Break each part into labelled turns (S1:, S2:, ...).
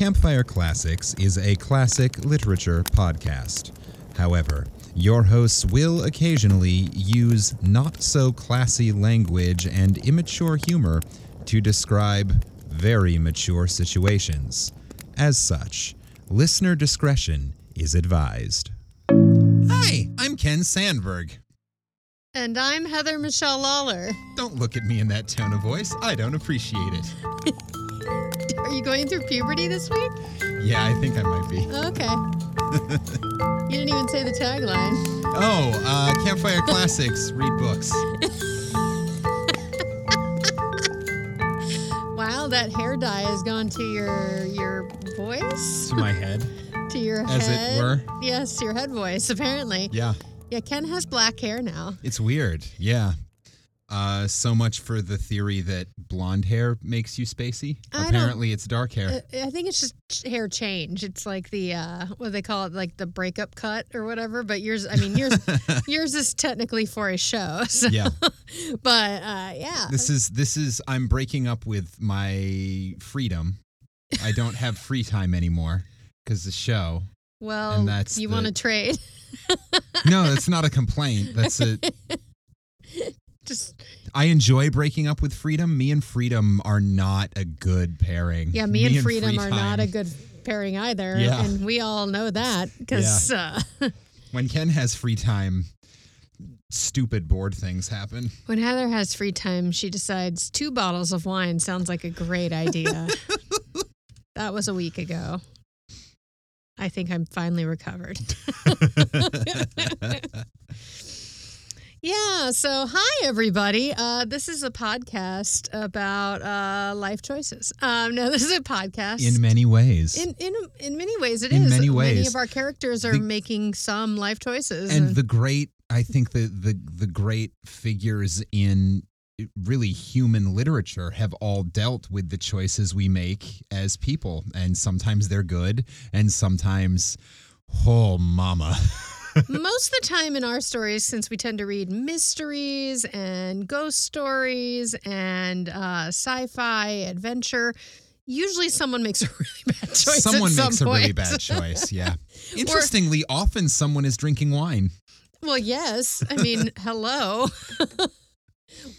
S1: Campfire Classics is a classic literature podcast. However, your hosts will occasionally use not so classy language and immature humor to describe very mature situations. As such, listener discretion is advised. Hi, I'm Ken Sandberg.
S2: And I'm Heather Michelle Lawler.
S1: Don't look at me in that tone of voice. I don't appreciate it.
S2: Are you going through puberty this week?
S1: Yeah, I think I might be.
S2: Okay. you didn't even say the tagline.
S1: Oh, uh, Campfire Classics, read books.
S2: Wow, that hair dye has gone to your your voice,
S1: To my head.
S2: to your head.
S1: As it were.
S2: Yes, your head voice. Apparently.
S1: Yeah,
S2: Yeah, Ken has black hair now.
S1: it's weird. Yeah. Uh, so much for the theory that blonde hair makes you spacey.
S2: I
S1: Apparently, it's dark hair.
S2: Uh, I think it's just hair change. It's like the uh, what do they call it, like the breakup cut or whatever. But yours, I mean, yours, yours is technically for a show. So,
S1: yeah.
S2: but uh, yeah,
S1: This is this is I'm breaking up with my freedom. I don't have free time anymore because the show.
S2: well,
S1: and that's
S2: you want to trade?
S1: No, that's not a complaint. That's a
S2: just
S1: I enjoy breaking up with Freedom. Me and Freedom are not a good pairing.
S2: Yeah, me, and Freedom
S1: Free
S2: are
S1: Time.
S2: not a good pairing either,
S1: Yeah.
S2: and we all know that because uh,
S1: When Ken has free time, stupid bored things happen.
S2: when Heather has free time, she decides two bottles of wine sounds like a great idea. that was a week ago. I think I'm finally recovered. Yeah. So, hi everybody. Uh, this is a podcast about uh, life choices. Um, no, this is a podcast.
S1: In many ways.
S2: in in in many ways, it is.
S1: In many
S2: Many
S1: ways.
S2: of our characters are
S1: The-
S2: making some life choices.
S1: and the great I think the the the great figures in really human literature have all dealt with the choices we make as people and sometimes they're good and sometimes oh mama
S2: most of the time in our stories, since we tend to read mysteries and ghost stories and uh, sci-fi adventure, usually someone makes a really bad choice.
S1: someone
S2: some
S1: makes a really bad choice yeah interestingly often someone is drinking wine
S2: Well, yes. I mean, hello.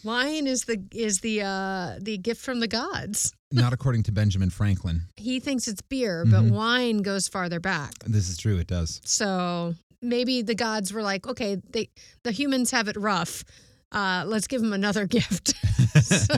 S2: Wine is the is the uh the gift from the gods.
S1: not according to Benjamin Franklin
S2: He thinks it's beer, but
S1: Mhm.
S2: wine goes farther back.
S1: this is true it does
S2: So maybe the gods were like, okay, they the humans have it rough. Uh, let's give them another gift. so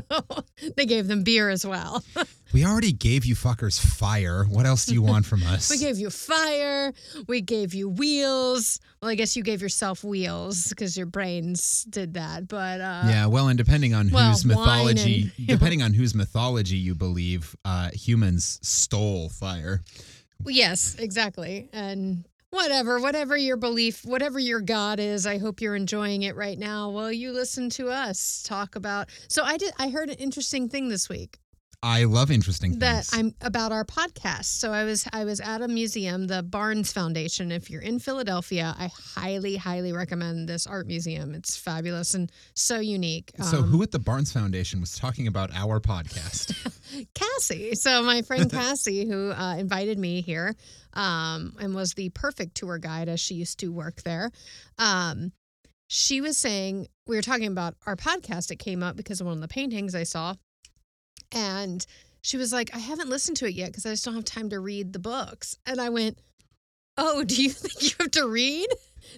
S2: they gave them beer as well.
S1: we already gave you fuckers fire what else do you want from us
S2: We gave you fire. We gave you wheels. Well, I guess you gave yourself wheels because your brains did that. But uh,
S1: Yeah, well, and depending on
S2: Well,
S1: whose mythology,
S2: and-
S1: depending on whose mythology you believe, uh, humans stole fire.
S2: Yes, exactly. And whatever, whatever your belief, whatever your God is, I hope you're enjoying it right now while you listen to us talk about. So I did I heard an interesting thing this week
S1: I love interesting
S2: that
S1: things.
S2: I'm about our podcast. So I was I was at a museum, the Barnes Foundation. If you're in Philadelphia, I highly highly recommend this art museum. It's fabulous and so unique.
S1: so,
S2: Um,
S1: who at the Barnes Foundation was talking about our podcast?
S2: Cassie. So my friend Cassie, who uh, invited me here, um, and was the perfect tour guide as she used to work there. Um, she was saying we were talking about our podcast. It came up because of one of the paintings I saw, and she was like, "I haven't listened to it yet because I just don't have time to read the books." And I went, "Oh, do you think you have to read?"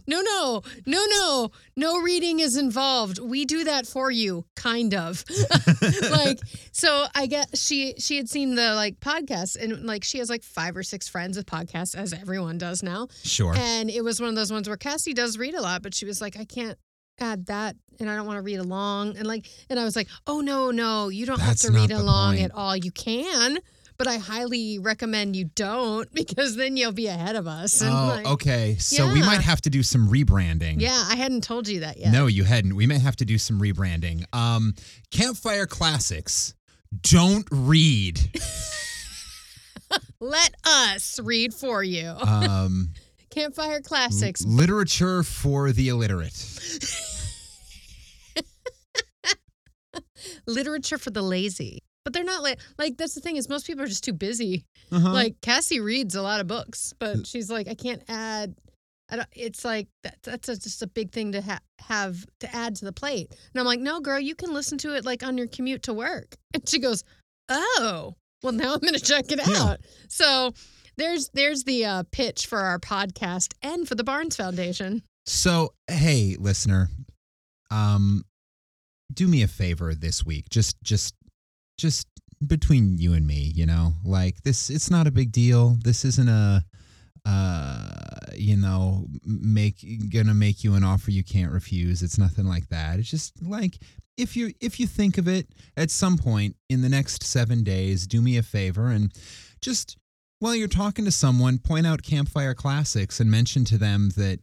S2: No, no, no, no, no reading is involved. We do that for you, kind of. like, so I guess she she had seen the like podcast and like she has like five or six friends with podcasts, as everyone does now.
S1: Sure.
S2: And it was one of those ones where Cassie does read a lot, but she was like, I can't add that and I don't want to read along. And like and I was like, Oh no, no, you don't
S1: That's
S2: have to read along
S1: point.
S2: at all. You can. But I highly recommend you don't because then you'll be ahead of us. And
S1: oh,
S2: like,
S1: okay. So we might have to do some rebranding.
S2: Yeah, I hadn't told you that yet.
S1: No, you hadn't. We may have to do some rebranding. Um, Campfire Classics. Don't read.
S2: Let us read for you.
S1: Um,
S2: Campfire Classics.
S1: literature for the illiterate.
S2: Literature for the lazy. but they're not like like that's the thing is most people are just too busy.
S1: Uh-huh.
S2: Like Cassie reads a lot of books, but she's like, I can't add. I don't, it's like that, that's a, just a big thing to ha- have to add to the plate. And I'm like, no, girl, you can listen to it like on your commute to work. And she goes, oh, well, now I'm going to check it
S1: Yeah.
S2: out. So there's there's the uh, pitch for our podcast and for the Barnes Foundation.
S1: So, hey, listener, um, do me a favor this week. Just, just, just between you and me, you know, like this. It's not a big deal. This isn't a, uh, you know, make gonna make you an offer you can't refuse. It's nothing like that. It's just like if you if you think of it at some point in the next seven days, do me a favor and just while you're talking to someone, point out campfire classics and mention to them that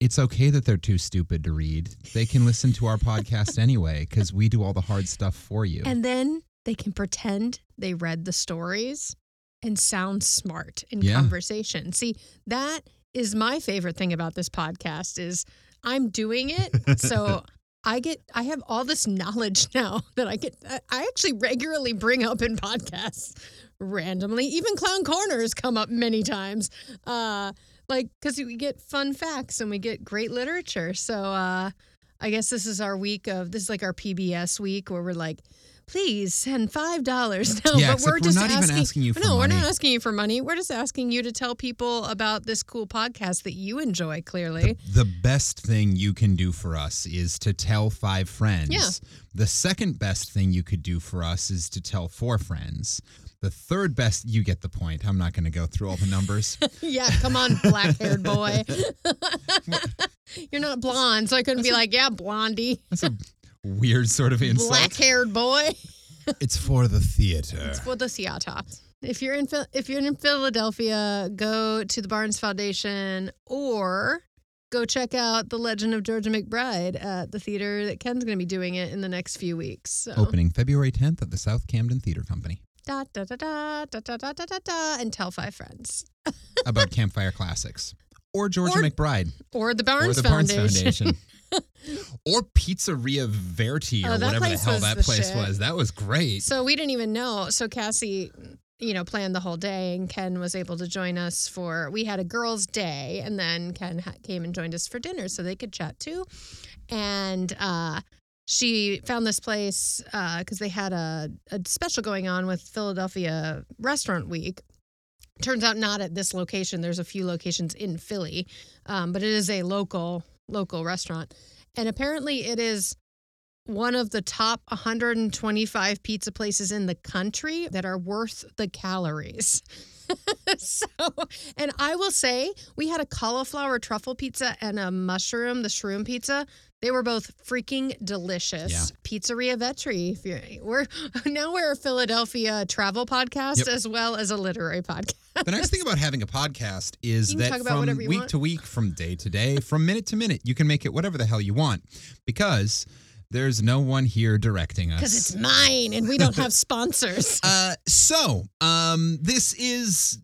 S1: it's okay that they're too stupid to read. They can listen to our podcast anyway because we do all the hard stuff for you.
S2: And then they can pretend they read the stories and sound smart in
S1: Yeah.
S2: conversation. See, that is my favorite thing about this podcast is I'm doing it so I get I have all this knowledge now that I get I actually regularly bring up in podcasts randomly. Even clown corners come up many times. Uh like cuz we get fun facts and we get great literature. So uh I guess this is our week of this is like our PBS week where we're like please send five dollars. No,
S1: Yeah,
S2: but we're
S1: we're
S2: just
S1: not even
S2: asking,
S1: asking you for
S2: no, we're not
S1: money.
S2: asking you for money. We're just asking you to tell people about this cool podcast that you enjoy. Clearly,
S1: the best thing you can do for us is to tell five friends.
S2: Yeah.
S1: The second best thing you could do for us is to tell four friends. The third best, you get the point. I'm not going to go through all the numbers.
S2: yeah. Come on, black-haired boy. You're not blonde, so I couldn't be like, yeah, blondie,
S1: That's a weird sort of insult.
S2: black-haired boy.
S1: It's for the theater.
S2: It's for the theater. If you're in if you're in Philadelphia, go to the Barnes Foundation or go check out The Legend of Georgia McBride at the theater that Ken's going to be doing it in the next few weeks. So.
S1: Opening February 10th at the South Camden Theater Company
S2: Da, da, da, da, da, da, da, da, da, da, and tell five friends.
S1: about campfire classics. Or Georgia
S2: Or-
S1: McBride.
S2: Or the
S1: or
S2: Barnes
S1: the Barnes
S2: Foundation.
S1: Foundation. or Pizzeria Vetri or
S2: Oh,
S1: whatever the hell that
S2: the
S1: place
S2: shit.
S1: was. That was great.
S2: So we didn't even know. So Cassie, you know, planned the whole day, and Ken was able to join us for. We had a girls' day, and then Ken ha- came and joined us for dinner, so they could chat too. And uh, she found this place because they had a, a special going on with Philadelphia Restaurant Week. Turns out not at this location. There's a few locations in Philly, um, but it is a local local restaurant, and apparently it is one of the top 125 pizza places in the country that are worth the calories. so, and I will say, we had a cauliflower truffle pizza and a mushroom, the shroom pizza. They were both freaking delicious.
S1: Yeah.
S2: Pizzeria Vetri. If you're, we're now we're a Philadelphia travel podcast
S1: Yep.
S2: as well as a literary podcast.
S1: The nice thing about having a podcast is that from week
S2: want.
S1: to week, from day to day, from minute to minute, you can make it whatever the hell you want because there's no one here directing us.
S2: Because it's mine and we don't have sponsors.
S1: Uh, so, um, this is,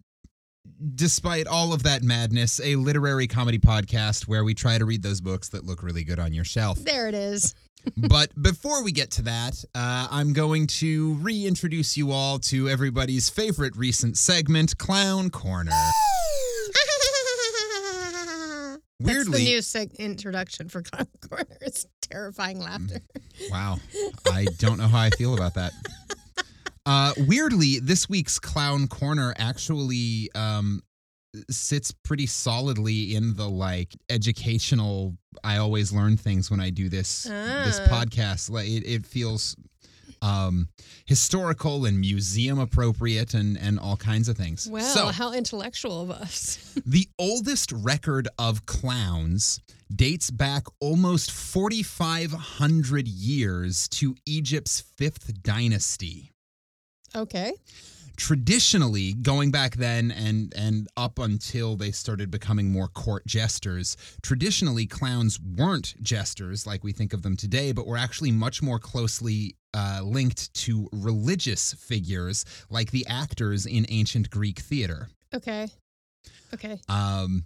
S1: despite all of that madness, a literary comedy podcast where we try to read those books that look really good on your shelf.
S2: There it is.
S1: but before we get to that, uh, I'm going to reintroduce you all to everybody's favorite recent segment, Clown Corner.
S2: That's
S1: Weirdly,
S2: the new seg- introduction for Clown Corner. It's terrifying laughter.
S1: Wow. I don't know how I feel about that. Uh, weirdly, this week's Clown Corner actually um, sits pretty solidly in the like educational. I always learn things when I do this this
S2: Ah.
S1: podcast. Like it, it feels um, historical and museum appropriate and and all kinds of things.
S2: Well,
S1: so
S2: how intellectual of us.
S1: the oldest record of clowns dates back almost 4,500 years to Egypt's fifth dynasty.
S2: Okay.
S1: Traditionally, going back then and, and up until they started becoming more court jesters, traditionally clowns weren't jesters like we think of them today, but were actually much more closely uh, linked to religious figures like the actors in ancient Greek theater.
S2: Okay. Okay.
S1: Um,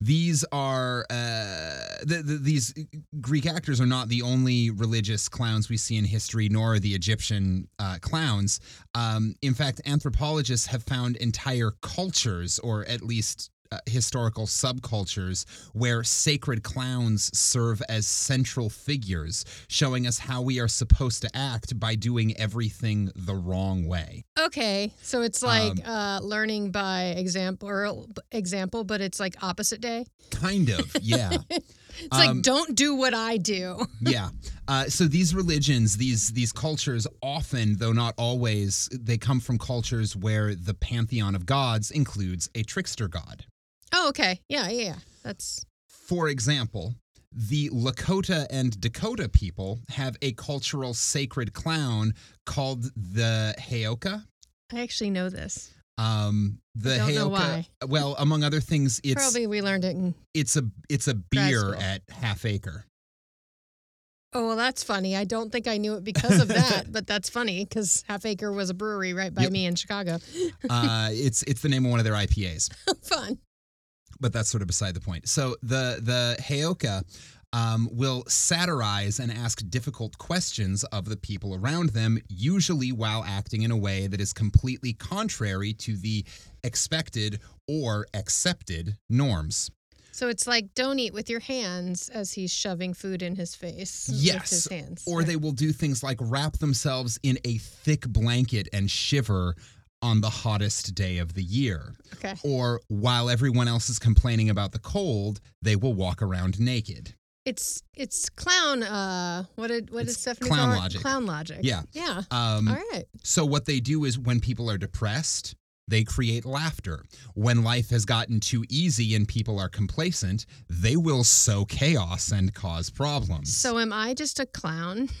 S1: these are uh, the, the, these Greek actors are not the only religious clowns we see in history, nor the Egyptian uh, clowns. Um, in fact, anthropologists have found entire cultures, or at least uh, historical subcultures where sacred clowns serve as central figures, showing us how we are supposed to act by doing everything the wrong way.
S2: Okay, so it's like
S1: Um,
S2: uh, learning by example or example, but it's like opposite day.
S1: Kind of, yeah.
S2: It's like
S1: Um,
S2: don't do what I do.
S1: yeah. Uh, so these religions, these these cultures, often, though not always, they come from cultures where the pantheon of gods includes a trickster god.
S2: Oh, okay, yeah, yeah, yeah. That's
S1: For example, the Lakota and Dakota people have a cultural sacred clown called the Heyoka.
S2: I actually know this.
S1: Um, the
S2: don't
S1: Heyoka.
S2: know why.
S1: Well, among other things, it's
S2: Probably we learned it in.
S1: it's a it's a beer at Half Acre.
S2: Oh, well, that's funny. I don't think I knew it because of that, but that's funny because Half Acre was a brewery right by
S1: Yep.
S2: me in Chicago.
S1: Uh, it's it's the name of one of their IPAs.
S2: Fun.
S1: But that's sort of beside the point. So the the Heyoka um, will satirize and ask difficult questions of the people around them, usually while acting in a way that is completely contrary to the expected or accepted norms.
S2: So it's like don't eat with your hands as he's shoving food in his face with
S1: Yes,
S2: his hands.
S1: Or they will do things like wrap themselves in a thick blanket and shiver on the hottest day of the year.
S2: okay.
S1: Or while everyone else is complaining about the cold, they will walk around naked.
S2: It's it's clown. Uh, what did what
S1: It's
S2: Stephanie
S1: clown
S2: call it?
S1: logic.
S2: Clown logic.
S1: Yeah.
S2: Yeah.
S1: Um,
S2: All right.
S1: So what they do is when people are depressed, they create laughter. When life has gotten too easy and people are complacent, they will sow chaos and cause problems.
S2: So am I just a clown?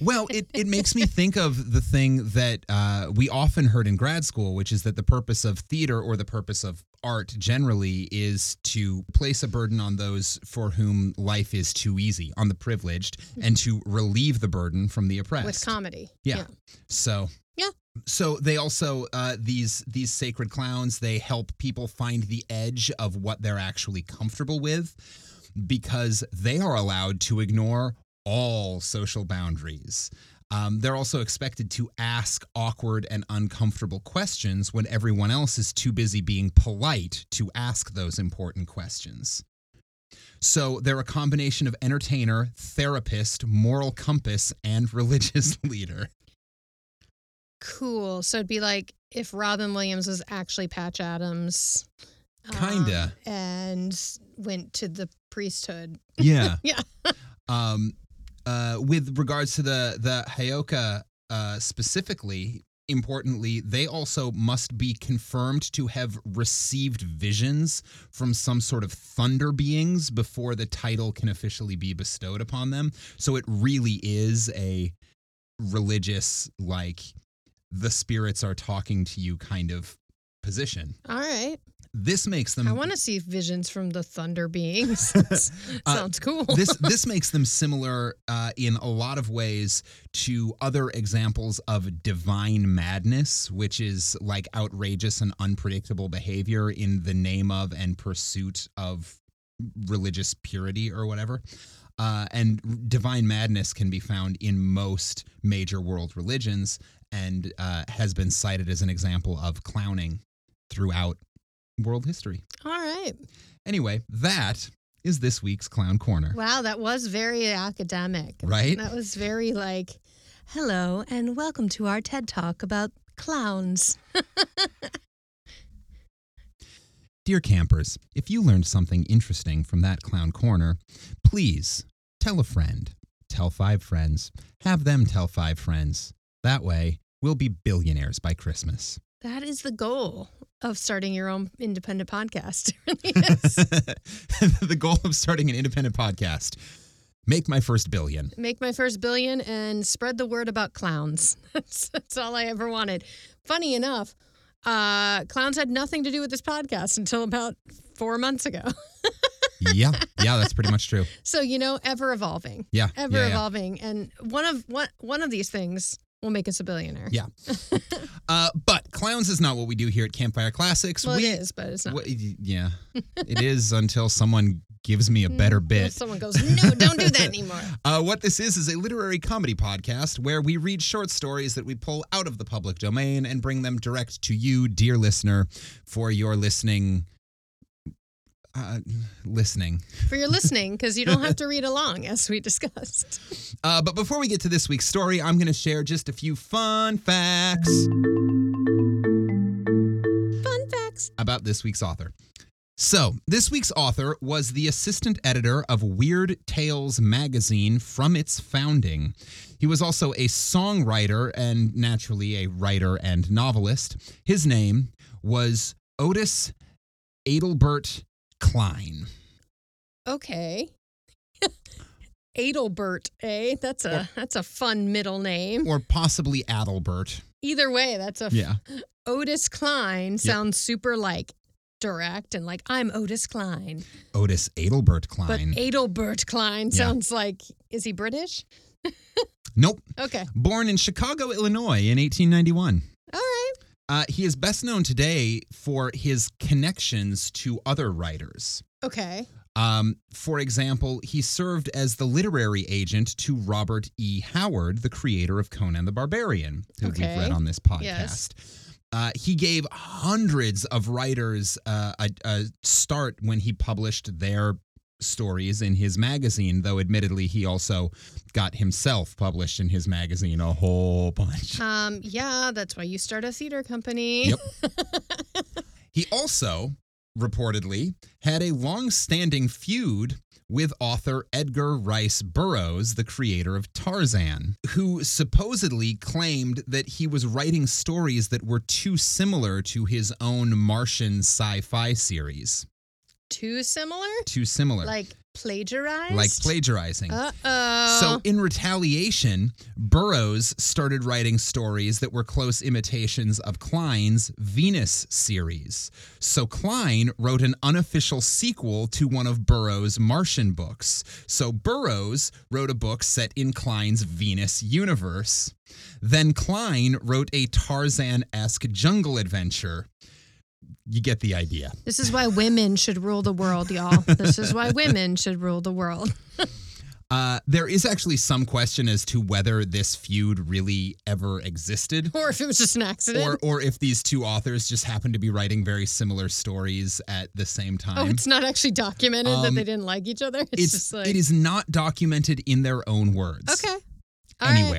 S1: well, it, it makes me think of the thing that uh, we often heard in grad school, which is that the purpose of theater or the purpose of art generally is to place a burden on those for whom life is too easy, on the privileged, and to relieve the burden from the oppressed.
S2: With comedy.
S1: Yeah. So
S2: Yeah.
S1: So they also uh, these these sacred clowns they help people find the edge of what they're actually comfortable with because they are allowed to ignore all social boundaries. Um, they're also expected to ask awkward and uncomfortable questions when everyone else is too busy being polite to ask those important questions. So they're a combination of entertainer, therapist, moral compass, and religious leader.
S2: Cool. So it'd be like if Robin Williams was actually Patch Adams. um,
S1: Kinda.
S2: and went to the priesthood.
S1: Yeah.
S2: Yeah.
S1: um, uh, with regards to the the Heyoka uh, specifically, importantly, they also must be confirmed to have received visions from some sort of thunder beings before the title can officially be bestowed upon them. So it really is a religious, like the spirits are talking to you kind of position.
S2: All right.
S1: This makes them
S2: I want to see visions from the thunder beings.
S1: Uh,
S2: Sounds cool.
S1: this this makes them similar uh, in a lot of ways to other examples of divine madness, which is like outrageous and unpredictable behavior in the name of and pursuit of religious purity or whatever. Uh, and divine madness can be found in most major world religions and uh, has been cited as an example of clowning throughout world history.
S2: All right.
S1: Anyway, that is this week's Clown Corner.
S2: Wow, that was very academic.
S1: Right?
S2: That was very like, hello and welcome to our TED Talk about clowns.
S1: Dear campers, if you learned something interesting from that clown corner, please tell a friend, tell five friends, have them tell five friends. That way, we'll be billionaires by Christmas.
S2: That is the goal of starting your own independent podcast.
S1: The goal of starting an independent podcast make my first billion.
S2: Make my first billion and spread the word about clowns. That's, that's all I ever wanted. Funny enough, uh, clowns had nothing to do with this podcast until about four months ago.
S1: yeah, yeah, that's pretty much true.
S2: So you know, ever evolving,
S1: Yeah,
S2: ever
S1: yeah, yeah.
S2: evolving, and one of one one of these things will make us a billionaire.
S1: Yeah. Uh, but clowns is not what we do here at Campfire Classics.
S2: Well,
S1: we,
S2: it is, but it's not.
S1: w- yeah, it is until someone gives me a better bit.
S2: someone goes, no, don't do that anymore.
S1: Uh, what this is is a literary comedy podcast where we read short stories that we pull out of the public domain and bring them direct to you, dear listener, for your listening. Uh, listening.
S2: For your listening, because you don't have to read along, as we discussed.
S1: Uh, but before we get to this week's story, I'm going to share just a few fun facts
S2: Fun facts.
S1: about this week's author. So, this week's author was the assistant editor of Weird Tales magazine from its founding. He was also a songwriter and naturally a writer and novelist. His name was Otis Adelbert Kline.
S2: Okay. Adelbert, eh? That's a that's a fun middle name.
S1: Or possibly Adelbert.
S2: Either way, that's a f-
S1: Yeah.
S2: Otis Kline sounds super like direct and like I'm Otis Kline.
S1: Otis Adelbert
S2: Kline.
S1: But
S2: Adelbert Kline
S1: Yeah.
S2: sounds like is he British?
S1: nope.
S2: Okay.
S1: Born in Chicago, Illinois in 1891.
S2: All right.
S1: Uh, he is best known today for his connections to other writers.
S2: Okay.
S1: Um, for example, he served as the literary agent to Robert E. Howard, the creator of Conan the Barbarian, who we've read on this podcast.
S2: Yes.
S1: Uh, he gave hundreds of writers uh, a, a start when he published their stories in his magazine, though admittedly he also got himself published in his magazine a whole bunch.
S2: Um, yeah, that's why you start a theater company.
S1: Yep. He also reportedly had a long standing feud with author Edgar Rice Burroughs, the creator of Tarzan, who supposedly claimed that he was writing stories that were too similar to his own Martian sci fi series.
S2: Too similar?
S1: Too similar.
S2: Like plagiarized?
S1: like plagiarizing.
S2: Uh oh.
S1: So, in retaliation, Burroughs started writing stories that were close imitations of Kline's Venus series. So, Kline wrote an unofficial sequel to one of Burroughs' Martian books. So, Burroughs wrote a book set in Kline's Venus universe. Then, Kline wrote a Tarzan esque jungle adventure. You get the idea.
S2: This is why women should rule the world, y'all. This is why women should rule the world.
S1: Uh, there is actually some question as to whether this feud really ever existed.
S2: Or if it was just an accident.
S1: or or if these two authors just happened to be writing very similar stories at the same time.
S2: oh, it's not actually documented that
S1: Um,
S2: they didn't like each other. It's,
S1: It's-
S2: just like
S1: it is not documented in their own words.
S2: okay. All right.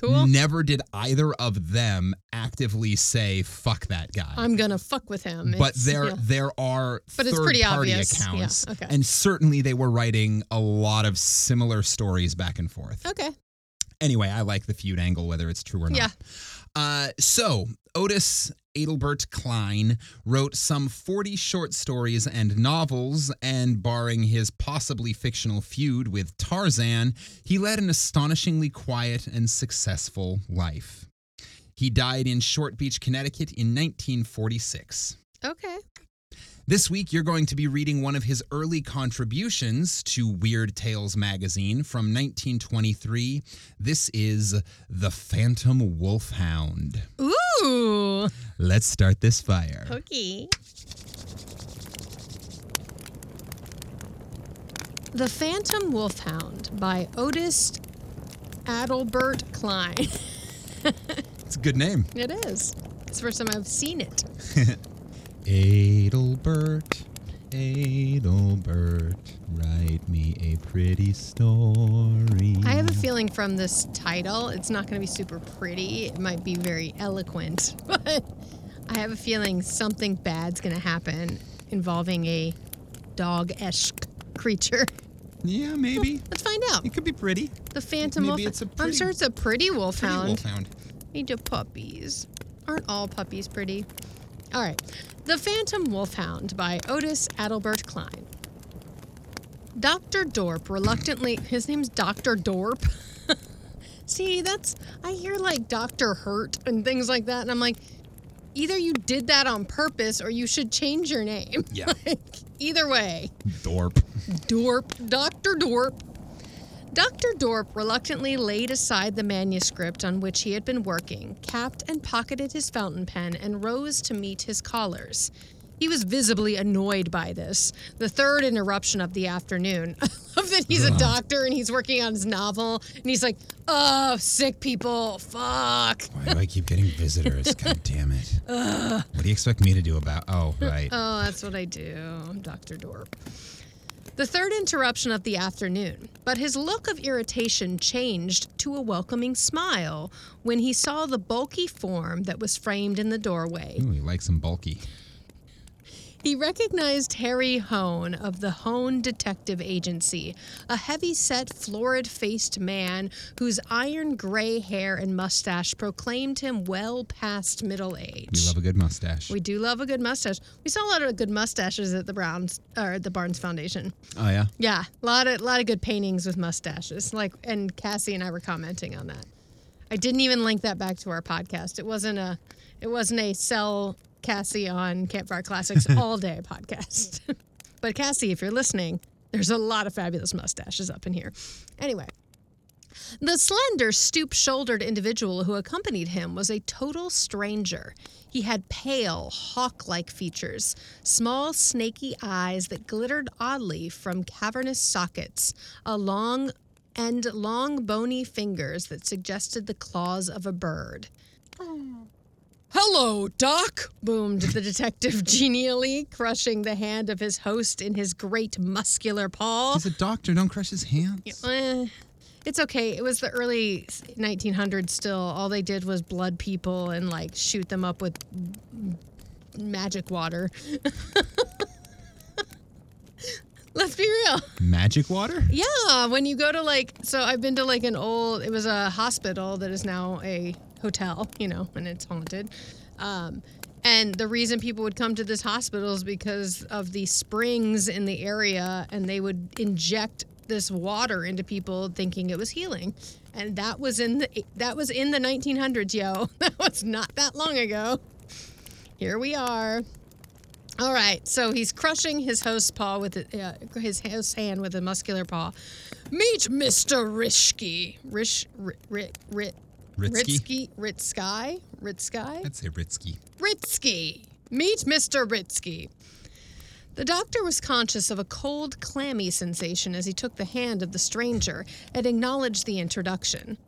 S2: Cool.
S1: Never did either of them actively say "fuck that guy."
S2: I'm gonna fuck with him.
S1: but
S2: It's-
S1: there
S2: yeah.
S1: there are
S2: But it's pretty
S1: party
S2: obvious. Yeah,
S1: accounts,
S2: okay.
S1: and certainly they were writing a lot of similar stories back and forth.
S2: Okay.
S1: Anyway, I like the feud angle, whether it's true or not.
S2: Yeah.
S1: Uh, so, Otis Adelbert Kline wrote some 40 short stories and novels, and barring his possibly fictional feud with Tarzan, he led an astonishingly quiet and successful life. He died in Short Beach, Connecticut in 1946.
S2: Okay.
S1: This week, you're going to be reading one of his early contributions to Weird Tales magazine from 1923. This is The Phantom Wolfhound.
S2: Ooh.
S1: Let's start this fire.
S2: Okay. The Phantom Wolfhound by Otis Adelbert Kline.
S1: It's a good name.
S2: it is. It's the first time I've seen it.
S1: Adelbert, Adelbert, write me a pretty story.
S2: I have a feeling from this title, it's not going to be super pretty. It might be very eloquent, but I have a feeling something bad's going to happen involving a dog esque creature.
S1: Yeah, maybe.
S2: Let's find out.
S1: It could be pretty.
S2: The Phantom
S1: Maybe
S2: Wolfhound.
S1: it's
S2: I'm sure it's a pretty wolfhound.
S1: Pretty
S2: wolfhound. Need of puppies. Aren't all puppies pretty? All right. The Phantom Wolfhound by Otis Adelbert Kline. Dr. Dorp reluctantly, his name's Dr. Dorp. See, that's, I hear like Dr. Hurt and things like that, and I'm like, either you did that on purpose or you should change your name.
S1: Yeah.
S2: like, either way.
S1: Dorp.
S2: Dorp, Dr. Dorp. Dr. Dorp reluctantly laid aside the manuscript on which he had been working, capped and pocketed his fountain pen, and rose to meet his callers. He was visibly annoyed by this, the third interruption of the afternoon. I love that he's a uh-huh. doctor and he's working on his novel, and he's like, oh, sick people, fuck.
S1: Why do I keep getting visitors? God damn it. What do you expect me to do about? Oh, right.
S2: Oh, that's what I do, Dr. Dorp. The third interruption of the afternoon, but his look of irritation changed to a welcoming smile when he saw the bulky form that was framed in the doorway.
S1: Ooh, he likes some bulky.
S2: He recognized Harry Hone of the Hone Detective Agency, a heavy set, florid faced man whose iron gray hair and mustache proclaimed him well past middle age.
S1: We love a good mustache.
S2: We do love a good mustache. We saw a lot of good mustaches at the Browns or at the Barnes Foundation.
S1: oh, yeah?
S2: Yeah, a lot of lot of good paintings with mustaches. Like, and Cassie and I were commenting on that. I didn't even link that back to our podcast. It wasn't a, it wasn't a sell Cassie on Campfire Classics all day podcast. but Cassie, if you're listening, there's a lot of fabulous mustaches up in here. Anyway. The slender, stoop shouldered individual who accompanied him was a total stranger. He had pale, hawk like features, small, snaky eyes that glittered oddly from cavernous sockets, a long and long, bony fingers that suggested the claws of a bird. Oh. Hello, Doc, boomed the detective genially, crushing the hand of his host in his great muscular paw.
S1: He's a doctor. Don't crush his hands.
S2: Eh, it's okay. It was the early 1900s still. All they did was blood people and like shoot them up with magic water. Let's be real.
S1: Magic water?
S2: Yeah, when you go to like, so I've been to like an old, it was a hospital that is now a hotel, you know, and it's haunted. Um, and the reason people would come to this hospital is because of the springs in the area, and they would inject this water into people thinking it was healing. And that was in the that was in the 1900s, yo. That was not that long ago. Here we are. All right, so he's crushing his host's paw with uh, his host's hand with a muscular paw. Meet Mr. Rishki. Rish, ri, ri, ri,
S1: Ritzky?
S2: Ritzky, Ritzky, Ritzky,
S1: I'd say Ritzky.
S2: Ritzky. Meet Mr. Ritzky. The doctor was conscious of a cold, clammy sensation as he took the hand of the stranger and acknowledged the introduction.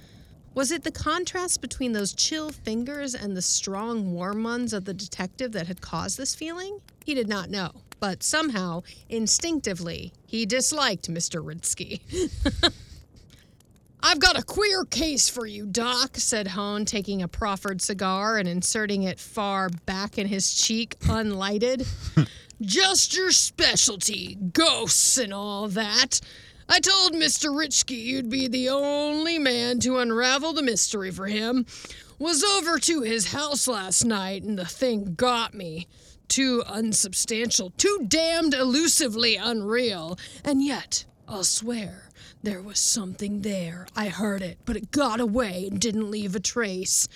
S2: Was it the contrast between those chill fingers and the strong, warm ones of the detective that had caused this feeling? He did not know, but somehow, instinctively, he disliked Mr. Ritzky. I've got a queer case for you, Doc, said Hone, taking a proffered cigar and inserting it far back in his cheek, unlighted. Just your specialty, ghosts and all that. I told Mr. Ritzky you'd be the only man to unravel the mystery for him. Was over to his house last night and the thing got me. Too unsubstantial, too damned elusively unreal. And yet, I'll swear, there was something there. I heard it, but it got away and didn't leave a trace.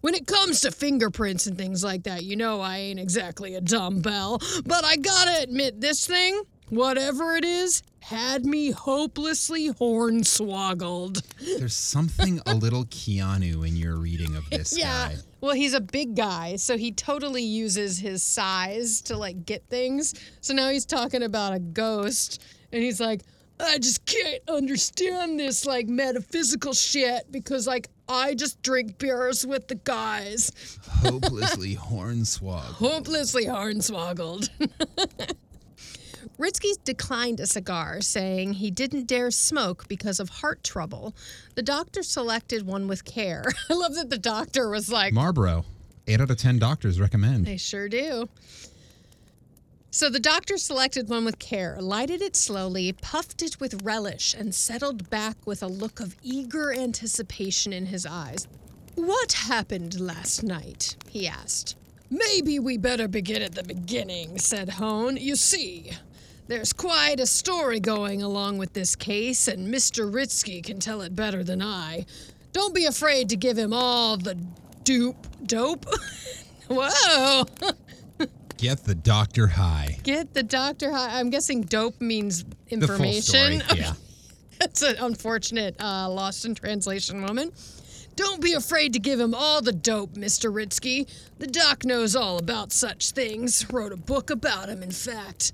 S2: When it comes to fingerprints and things like that, you know I ain't exactly a dumbbell, but I gotta admit this thing, whatever it is, had me hopelessly hornswoggled.
S1: There's something a little Keanu in your reading of this
S2: Yeah.
S1: guy.
S2: Well, he's a big guy, so he totally uses his size to like get things. So now he's talking about a ghost, and he's like, I just can't understand this like metaphysical shit because like I just drink beers with the guys.
S1: Hopelessly hornswoggled.
S2: Hopelessly hornswoggled. Ritzky declined a cigar, saying he didn't dare smoke because of heart trouble. The doctor selected one with care. I love that the doctor was like,
S1: Marlboro. Eight out of ten doctors recommend.
S2: They sure do. So the doctor selected one with care, lighted it slowly, puffed it with relish, and settled back with a look of eager anticipation in his eyes. What happened last night? he asked. Maybe we better begin at the beginning, said Hone. You see, there's quite a story going along with this case, and Mr. Ritzky can tell it better than I. Don't be afraid to give him all the dupe dope. Whoa!
S1: Get the doctor high.
S2: Get the doctor high. I'm guessing dope means information.
S1: The full story. Yeah.
S2: That's an unfortunate uh, lost in translation moment. Don't be afraid to give him all the dope, Mr. Ritzky. The doc knows all about such things. Wrote a book about him, in fact.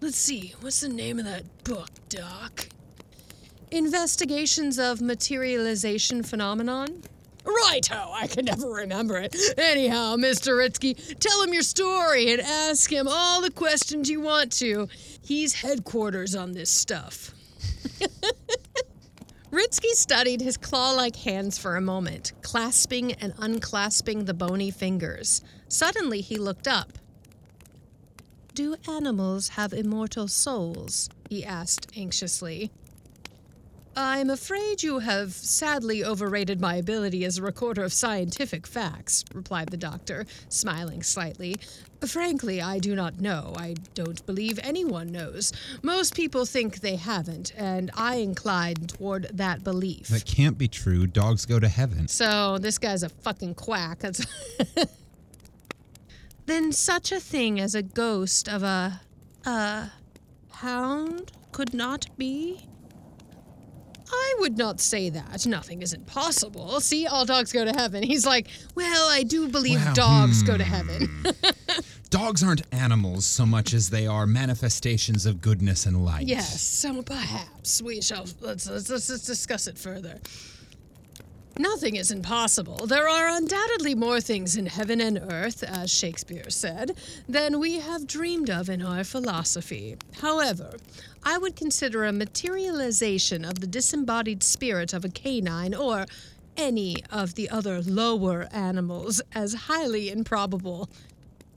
S2: Let's see, what's the name of that book, Doc? Investigations of Materialization Phenomenon? Righto, oh, I can never remember it. Anyhow, Mr. Ritzky, tell him your story and ask him all the questions you want to. He's headquarters on this stuff. Ritzky studied his claw like hands for a moment, clasping and unclasping the bony fingers. Suddenly he looked up. Do animals have immortal souls? he asked anxiously. I'm afraid you have sadly overrated my ability as a recorder of scientific facts, replied the doctor, smiling slightly. Frankly, I do not know. I don't believe anyone knows. Most people think they haven't, and I incline toward that belief.
S1: That can't be true. Dogs go to heaven.
S2: So this guy's a fucking quack. That's then such a thing as a ghost of a a hound could not be. I would not say that. Nothing is impossible. See, all dogs go to heaven. He's like, well, I do believe
S1: Well,
S2: dogs go to
S1: hmm.
S2: heaven.
S1: Dogs aren't animals so much as they are manifestations of goodness and light.
S2: yes, so perhaps we shall let's let's let's discuss it further. Nothing is impossible. There are undoubtedly more things in heaven and earth, as Shakespeare said, than we have dreamed of in our philosophy. However, I would consider a materialization of the disembodied spirit of a canine or any of the other lower animals as highly improbable.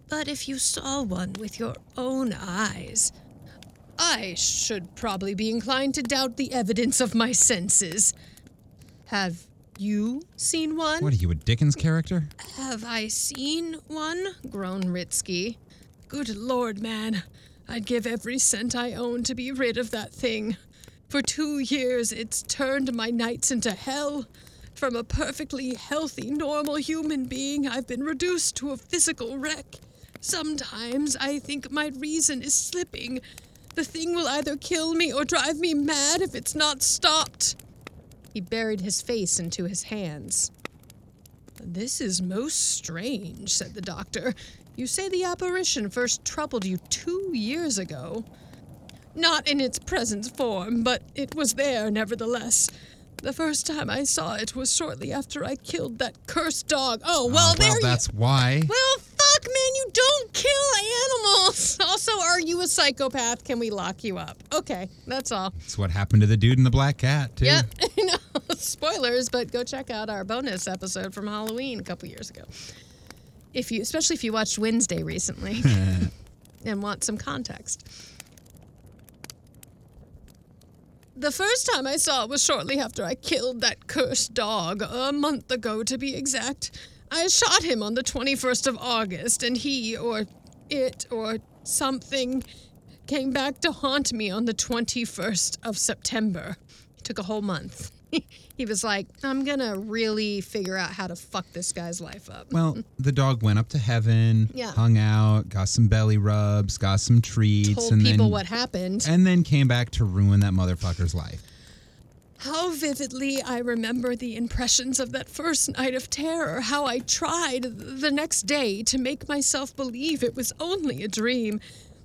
S2: But if you saw one with your own eyes, I should probably be inclined to doubt the evidence of my senses. Have you seen one?
S1: What are you, a Dickens character?
S2: Have I seen one? groaned Ritzky. Good lord, man. I'd give every cent I own to be rid of that thing. For two years, it's turned my nights into hell. From a perfectly healthy, normal human being, I've been reduced to a physical wreck. Sometimes I think my reason is slipping. The thing will either kill me or drive me mad if it's not stopped. He buried his face into his hands. This is most strange, said the doctor. You say the apparition first troubled you two years ago. Not in its present form, but it was there nevertheless. The first time I saw it was shortly after I killed that cursed dog. Oh, ah, well,
S1: Oh,
S2: there
S1: well,
S2: you
S1: that's why.
S2: well, fuck, man, you don't kill animals. Also, are you a psychopath? Can we lock you up? Okay, that's all.
S1: That's what happened to the dude in the black cat, too.
S2: Know. Spoilers, but go check out our bonus episode from Halloween a couple years ago. If you, especially if you watched Wednesday recently and want some context. The first time I saw it was shortly after I killed that cursed dog, a month ago to be exact. I shot him on the 21st of August, and he, or it, or something, came back to haunt me on the 21st of September. It took a whole month. he was like, I'm gonna really figure out how to fuck this guy's life up.
S1: Well, the dog went up to heaven,
S2: Yeah.
S1: hung out, got some belly rubs, got some treats,
S2: Told
S1: and
S2: people
S1: then
S2: what happened.
S1: and then came back to ruin that motherfucker's life.
S2: How vividly I remember the impressions of that first night of terror, how I tried the next day to make myself believe it was only a dream,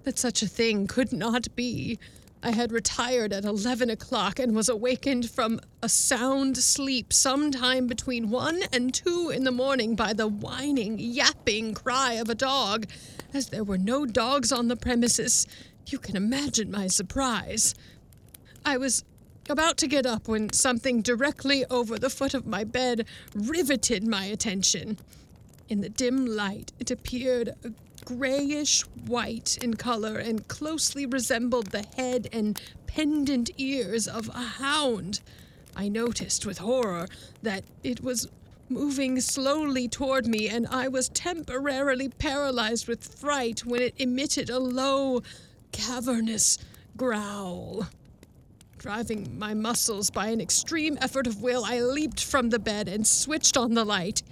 S2: that such a thing could not be. I had retired at 11 o'clock and was awakened from a sound sleep sometime between 1 and 2 in the morning by the whining, yapping cry of a dog. As there were no dogs on the premises, you can imagine my surprise. I was about to get up when something directly over the foot of my bed riveted my attention. In the dim light, it appeared a grayish white in color and closely resembled the head and pendant ears of a hound. I noticed with horror that it was moving slowly toward me, and I was temporarily paralyzed with fright when it emitted a low, cavernous growl. Driving my muscles by an extreme effort of will, I leaped from the bed and switched on the light.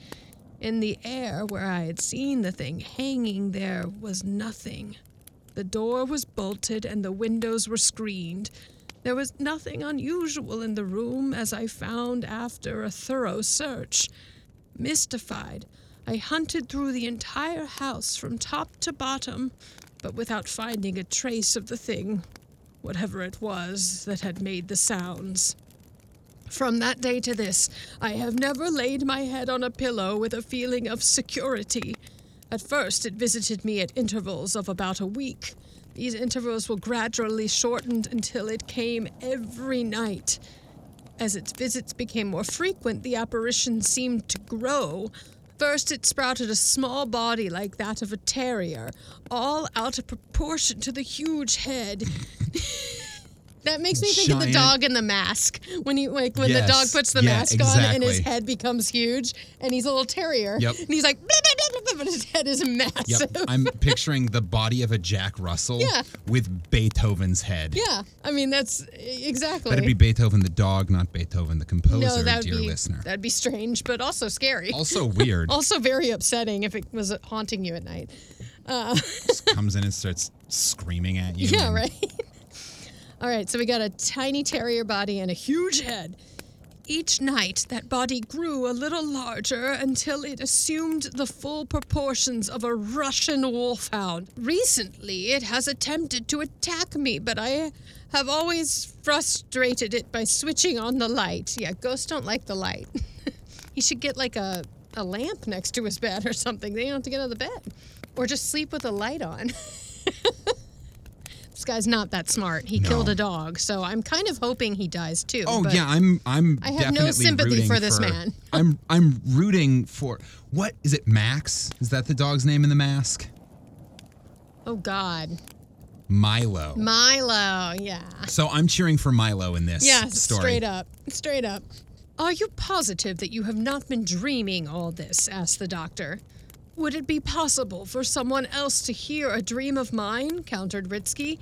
S2: In the air where I had seen the thing hanging there was nothing. The door was bolted and the windows were screened.
S3: There was nothing unusual in the room, as I found after a thorough search. Mystified, I hunted through the entire house from top to bottom, but without finding a trace of the thing, whatever it was, that had made the sounds. From that day to this, I have never laid my head on a pillow with a feeling of security. At first, it visited me at intervals of about a week. These intervals were gradually shortened until it came every night. As its visits became more frequent, the apparition seemed to grow. First, it sprouted a small body like that of a terrier, all out of proportion to the huge head.
S2: That makes me think of the dog in the mask when you like when the dog puts the
S1: yeah,
S2: mask on and his head becomes huge and he's a little terrier.
S1: Yep.
S2: And he's like, "Blah, blah, blah, blah," but his head is massive.
S1: Yep. I'm picturing the body of a Jack Russell
S2: Yeah.
S1: with Beethoven's head.
S2: yeah, I mean that's exactly.
S1: That'd be Beethoven the dog, not Beethoven the composer,
S2: no, that would
S1: dear
S2: be
S1: listener.
S2: that'd be strange, but also scary.
S1: Also weird.
S2: also very upsetting if it was haunting you at night.
S1: Uh just comes in and starts screaming at you.
S2: Yeah, right. All right, so we got a tiny terrier body and a huge head. Each night, that body grew a little larger until it assumed the full proportions of a Russian wolfhound. Recently, it has attempted to attack me, but I have always frustrated it by switching on the light. Yeah, ghosts don't like the light. he should get like a, a lamp next to his bed or something. They don't have to get out of the bed. Or just sleep with a light on. This guy's not that smart. He
S1: No.
S2: killed a dog, so I'm kind of hoping he dies too.
S1: Oh yeah, I'm I'm
S2: I have no sympathy for this man.
S1: I'm I'm rooting for what is it Max? Is that the dog's name in the mask?
S2: Oh God,
S1: Milo.
S2: Milo. Yeah.
S1: so I'm cheering for Milo in this
S2: Yeah.
S1: story.
S2: Straight up. Straight up. Are you positive that you have not been dreaming all this? asked the doctor. Would it be possible for someone else to hear a dream of mine? countered Ritzky.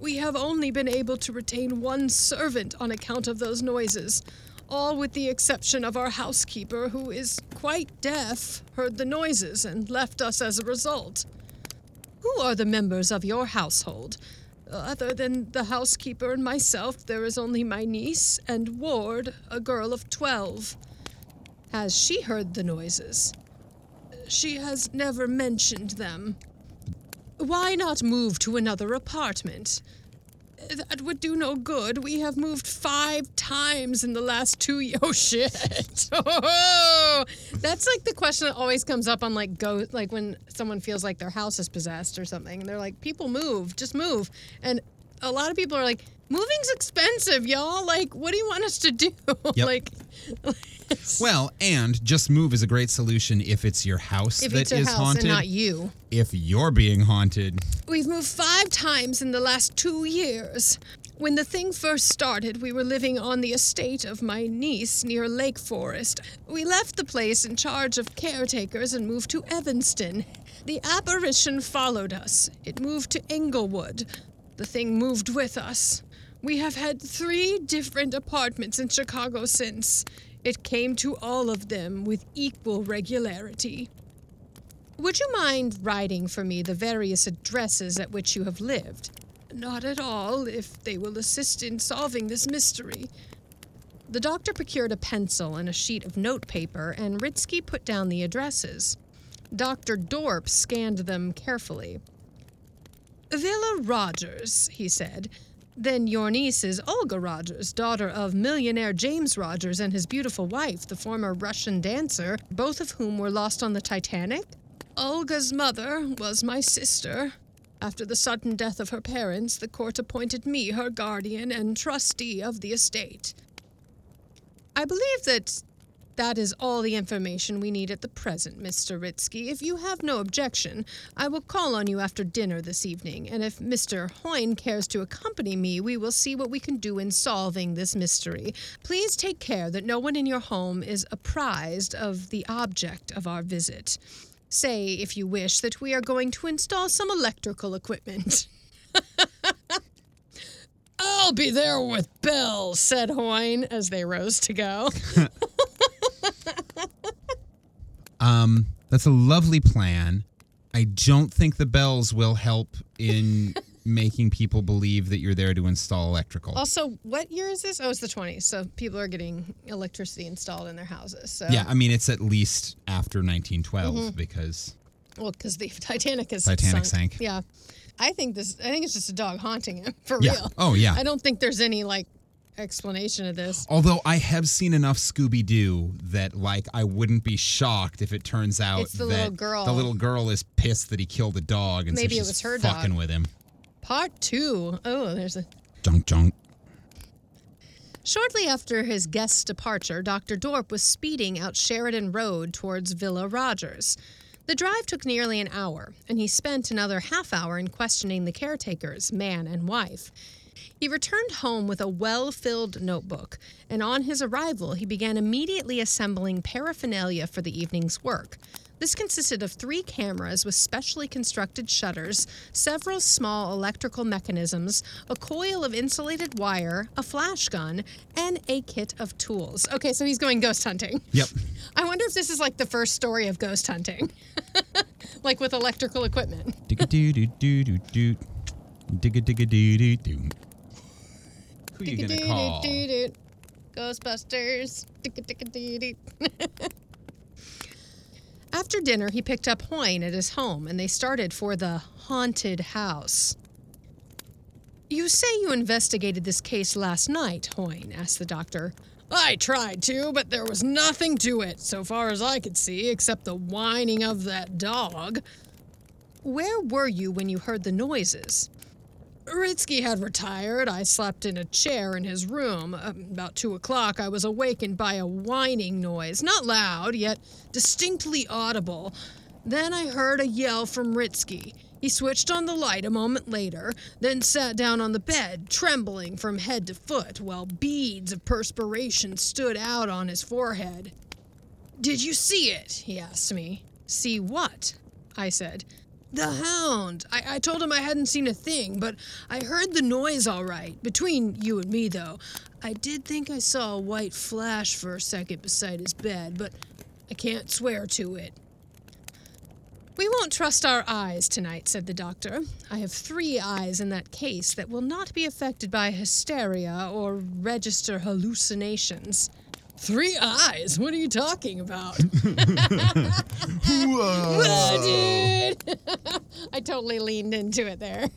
S2: We have only been able to retain one servant on account of those noises. All with the exception of our housekeeper, who is quite deaf, heard the noises and left us as a result. Who are the members of your household? Other than the housekeeper and myself, there is only my niece and Ward, a girl of 12. Has she heard the noises? She has never mentioned them. Why not move to another apartment? That would do no good. We have moved five times in the last two years. Oh shit! Oh, that's like the question that always comes up on like go like when someone feels like their house is possessed or something. And they're like, people move, just move. And a lot of people are like, moving's expensive, y'all. Like, what do you want us to do?
S1: Yep.
S2: like,
S1: Well, and just move is a great solution if it's your house
S2: if
S1: that
S2: it's a
S1: is
S2: house
S1: haunted.
S2: and not you.
S1: if you're being haunted,
S2: We've moved five times in the last two years. When the thing first started, we were living on the estate of my niece near Lake Forest. We left the place in charge of caretakers and moved to Evanston. The apparition followed us. It moved to Englewood. The thing moved with us. We have had three different apartments in Chicago since. It came to all of them with equal regularity. Would you mind writing for me the various addresses at which you have lived? Not at all, if they will assist in solving this mystery. The doctor procured a pencil and a sheet of notepaper, and Ritzky put down the addresses. Dr. Dorp scanned them carefully. Villa Rogers, he said. Then your niece is Olga Rogers, daughter of millionaire James Rogers and his beautiful wife, the former Russian dancer, both of whom were lost on the Titanic? Olga's mother was my sister. After the sudden death of her parents, the court appointed me her guardian and trustee of the estate. I believe that that is all the information we need at the present, Mr. Ritzky. If you have no objection, I will call on you after dinner this evening, and if Mr. Hoyne cares to accompany me, we will see what we can do in solving this mystery. Please take care that no one in your home is apprised of the object of our visit. Say, if you wish, that we are going to install some electrical equipment. I'll be there with Bill, said Hoyne as they rose to go.
S1: um, that's a lovely plan. I don't think the bells will help in making people believe that you're there to install electrical.
S2: Also, what year is this? Oh, it's the 20s. So people are getting electricity installed in their houses. So
S1: yeah, I mean it's at least after 1912 because
S2: Well, because the Titanic is
S1: Titanic
S2: sunk.
S1: sank.
S2: Yeah, I think this. I think it's just a dog haunting him for
S1: yeah.
S2: real.
S1: Oh yeah.
S2: I don't think there's any like explanation of this.
S1: Although I have seen enough Scooby Doo that like I wouldn't be shocked if it turns out
S2: It's the
S1: that
S2: little girl.
S1: the little girl is pissed that he killed a dog and
S2: Maybe
S1: so
S2: it was her
S1: fucking
S2: dog.
S1: with him.
S2: Part two. Oh, there's a.
S1: Junk junk.
S2: Shortly after his guest's departure, Dr. Dorp was speeding out Sheridan Road towards Villa Rogers. The drive took nearly an hour, and he spent another half hour in questioning the caretakers, man and wife. He returned home with a well filled notebook, and on his arrival, he began immediately assembling paraphernalia for the evening's work. This consisted of three cameras with specially constructed shutters, several small electrical mechanisms, a coil of insulated wire, a flash gun, and a kit of tools. Okay, so he's going ghost hunting.
S1: Yep.
S2: I wonder if this is like the first story of ghost hunting, like with electrical equipment.
S1: Digga doo doo doo doo doo. Digga digga doo doo doo. Who you gonna call?
S2: Ghostbusters. After dinner, he picked up Hoyne at his home and they started for the haunted house. You say you investigated this case last night, Hoyne, asked the doctor. I tried to, but there was nothing to it, so far as I could see, except the whining of that dog. Where were you when you heard the noises? Ritzky had retired. I slept in a chair in his room. Um, About two o'clock, I was awakened by a whining noise, not loud, yet distinctly audible. Then I heard a yell from Ritzky. He switched on the light a moment later, then sat down on the bed, trembling from head to foot, while beads of perspiration stood out on his forehead. Did you see it? he asked me. See what? I said. The uh-huh. hound. I, I told him I hadn't seen a thing, but I heard the noise all right. Between you and me, though, I did think I saw a white flash for a second beside his bed, but I can't swear to it. We won't trust our eyes tonight, said the doctor. I have three eyes in that case that will not be affected by hysteria or register hallucinations. Three eyes? What are you talking about? Whoa, Whoa, dude! I totally leaned into it there.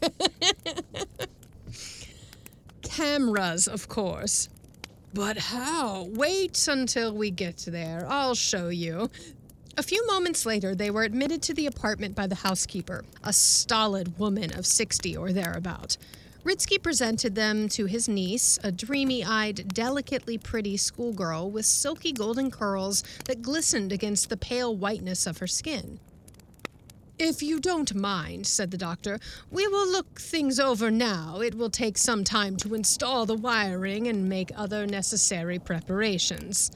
S2: Cameras, of course. But how? Wait until we get there. I'll show you. A few moments later, they were admitted to the apartment by the housekeeper, a stolid woman of 60 or thereabout. Ritzky presented them to his niece, a dreamy eyed, delicately pretty schoolgirl with silky golden curls that glistened against the pale whiteness of her skin. If you don't mind, said the doctor, we will look things over now. It will take some time to install the wiring and make other necessary preparations.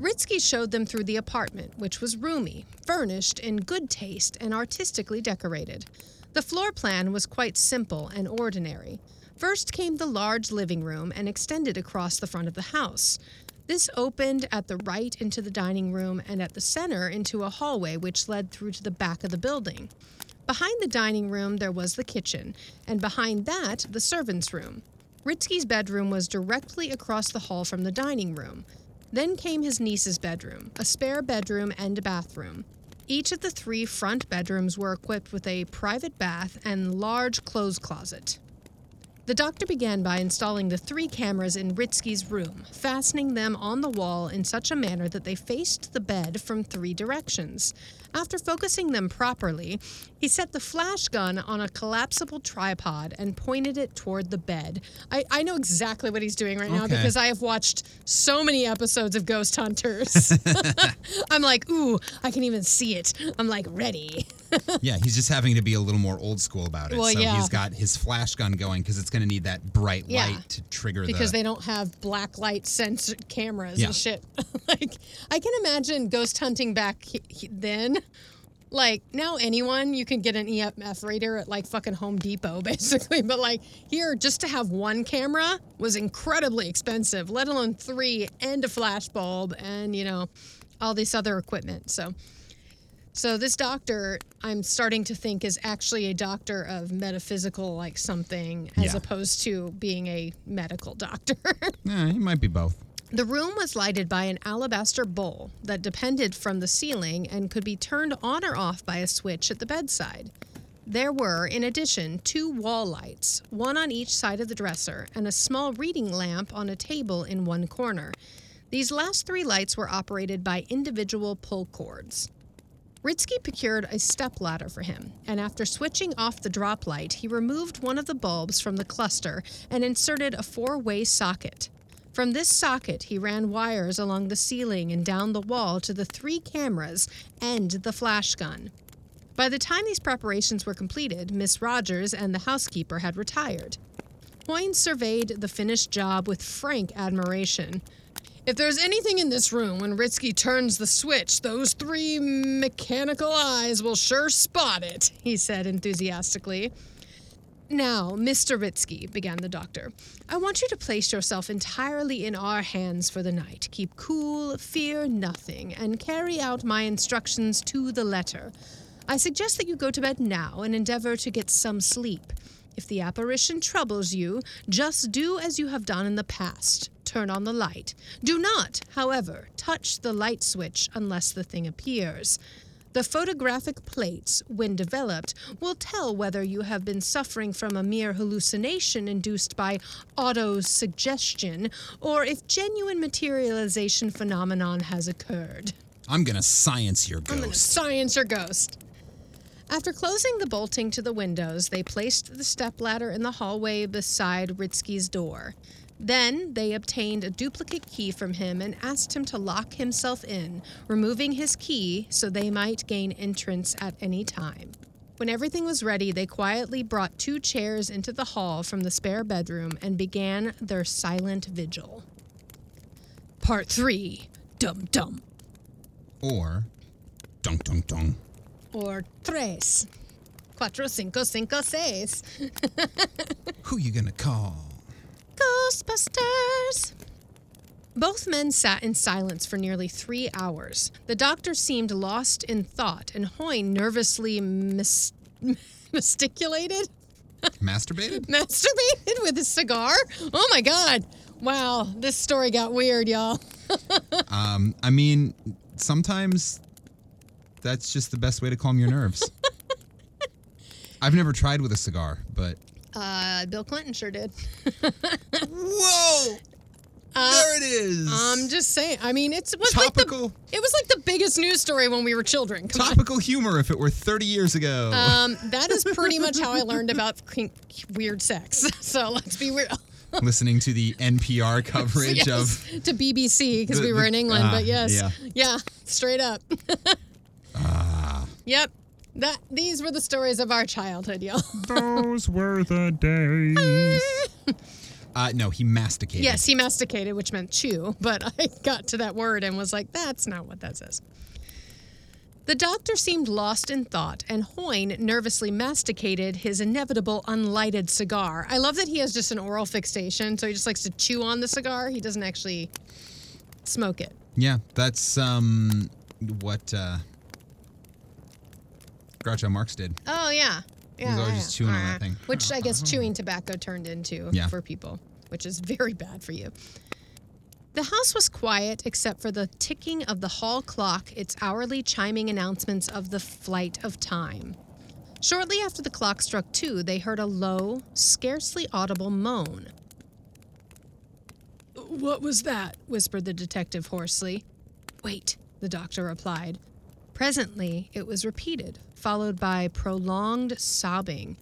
S2: Ritzky showed them through the apartment, which was roomy, furnished in good taste, and artistically decorated. The floor plan was quite simple and ordinary. First came the large living room and extended across the front of the house. This opened at the right into the dining room and at the center into a hallway which led through to the back of the building. Behind the dining room, there was the kitchen, and behind that, the servants' room. Ritzky's bedroom was directly across the hall from the dining room. Then came his niece's bedroom, a spare bedroom and a bathroom. Each of the three front bedrooms were equipped with a private bath and large clothes closet. The doctor began by installing the three cameras in Ritzky's room, fastening them on the wall in such a manner that they faced the bed from three directions. After focusing them properly, he set the flash gun on a collapsible tripod and pointed it toward the bed. I, I know exactly what he's doing right now
S1: Okay.
S2: because I have watched so many episodes of Ghost Hunters. I'm like, ooh, I can even see it. I'm like, ready.
S1: yeah, he's just having to be a little more old school about it.
S2: Well,
S1: so
S2: yeah.
S1: he's got his flash gun going because it's going to need that bright
S2: Yeah.
S1: light to trigger the
S2: because
S1: the.
S2: they don't have black light sensor cameras
S1: Yeah.
S2: and shit. like I can imagine ghost hunting back he- he- then. Like now, anyone you can get an EMF reader at like fucking Home Depot, basically. But like here, just to have one camera was incredibly expensive, let alone three and a flash bulb and you know all this other equipment. So So this doctor, I'm starting to think, is actually a doctor of metaphysical, like something, as
S1: Yeah.
S2: opposed to being a medical doctor.
S1: Eh, he might be both.
S2: The room was lighted by an alabaster bowl that depended from the ceiling and could be turned on or off by a switch at the bedside. There were, in addition, two wall lights, one on each side of the dresser, and a small reading lamp on a table in one corner. These last three lights were operated by individual pull cords. Ritzky procured a stepladder for him, and after switching off the drop light, he removed one of the bulbs from the cluster and inserted a four way socket. From this socket, he ran wires along the ceiling and down the wall to the three cameras and the flash gun. By the time these preparations were completed, Miss Rogers and the housekeeper had retired. Hoyne surveyed the finished job with frank admiration. If there's anything in this room when Ritzky turns the switch, those three mechanical eyes will sure spot it, he said enthusiastically. Now, Mr. Ritzky, began the doctor, I want you to place yourself entirely in our hands for the night. Keep cool, fear nothing, and carry out my instructions to the letter. I suggest that you go to bed now and endeavor to get some sleep. If the apparition troubles you, just do as you have done in the past. Turn on the light. Do not, however, touch the light switch unless the thing appears. The photographic plates, when developed, will tell whether you have been suffering from a mere hallucination induced by auto-suggestion or if genuine materialization phenomenon has occurred.
S1: I'm gonna science your ghost.
S2: I'm gonna
S1: ghost.
S2: science your ghost. After closing the bolting to the windows, they placed the stepladder in the hallway beside Ritzky's door. Then they obtained a duplicate key from him and asked him to lock himself in, removing his key so they might gain entrance at any time. When everything was ready, they quietly brought two chairs into the hall from the spare bedroom and began their silent vigil. Part 3 Dum Dum.
S1: Or, dunk dunk dunk.
S2: or tres. Cuatro, cinco, cinco, seis.
S1: Who you gonna call?
S2: Ghostbusters! Both men sat in silence for nearly three hours. The doctor seemed lost in thought, and Hoyne nervously mis-
S1: Masturbated?
S2: masturbated with a cigar. Oh my god! Wow, this story got weird, y'all.
S1: Um, I mean, sometimes that's just the best way to calm your nerves. I've never tried with a cigar, but
S2: Uh, Bill Clinton sure did.
S1: whoa, there it is.
S2: I'm just saying. I mean, it's, it was like the
S1: topical,
S2: it was like the biggest news story when we were children. Come on.
S1: topical humor. If it were 30 years ago,
S2: Um, that is pretty much how I learned about weird sex. So let's be real.
S1: listening to the NPR coverage
S2: Yes,
S1: of
S2: to BBC because we were in England,
S1: ah,
S2: but yes,
S1: yeah.
S2: yeah, straight up.
S1: ah,
S2: Yep, that these were the stories of our childhood, y'all.
S1: those were the days. uh, no, he masticated.
S2: yes, he masticated, which meant chew, but I got to that word and was like, that's not what that says. The doctor seemed lost in thought, and Hoyne nervously masticated his inevitable unlighted cigar. I love that he has just an oral fixation, so he just likes to chew on the cigar. He doesn't actually smoke it.
S1: Yeah, that's um what uh Groucho Marx did.
S2: Oh yeah, yeah.
S1: He's always
S2: yeah,
S1: just chewing on that thing.
S2: Which I guess chewing tobacco turned into
S1: Yeah.
S2: for people, which is very bad for you. The house was quiet except for the ticking of the hall clock, its hourly chiming announcements of the flight of time. Shortly after the clock struck two, they heard a low, scarcely audible moan.
S3: What was that?
S2: whispered the detective hoarsely. Wait, the doctor replied. Presently, it was repeated, followed by prolonged sobbing.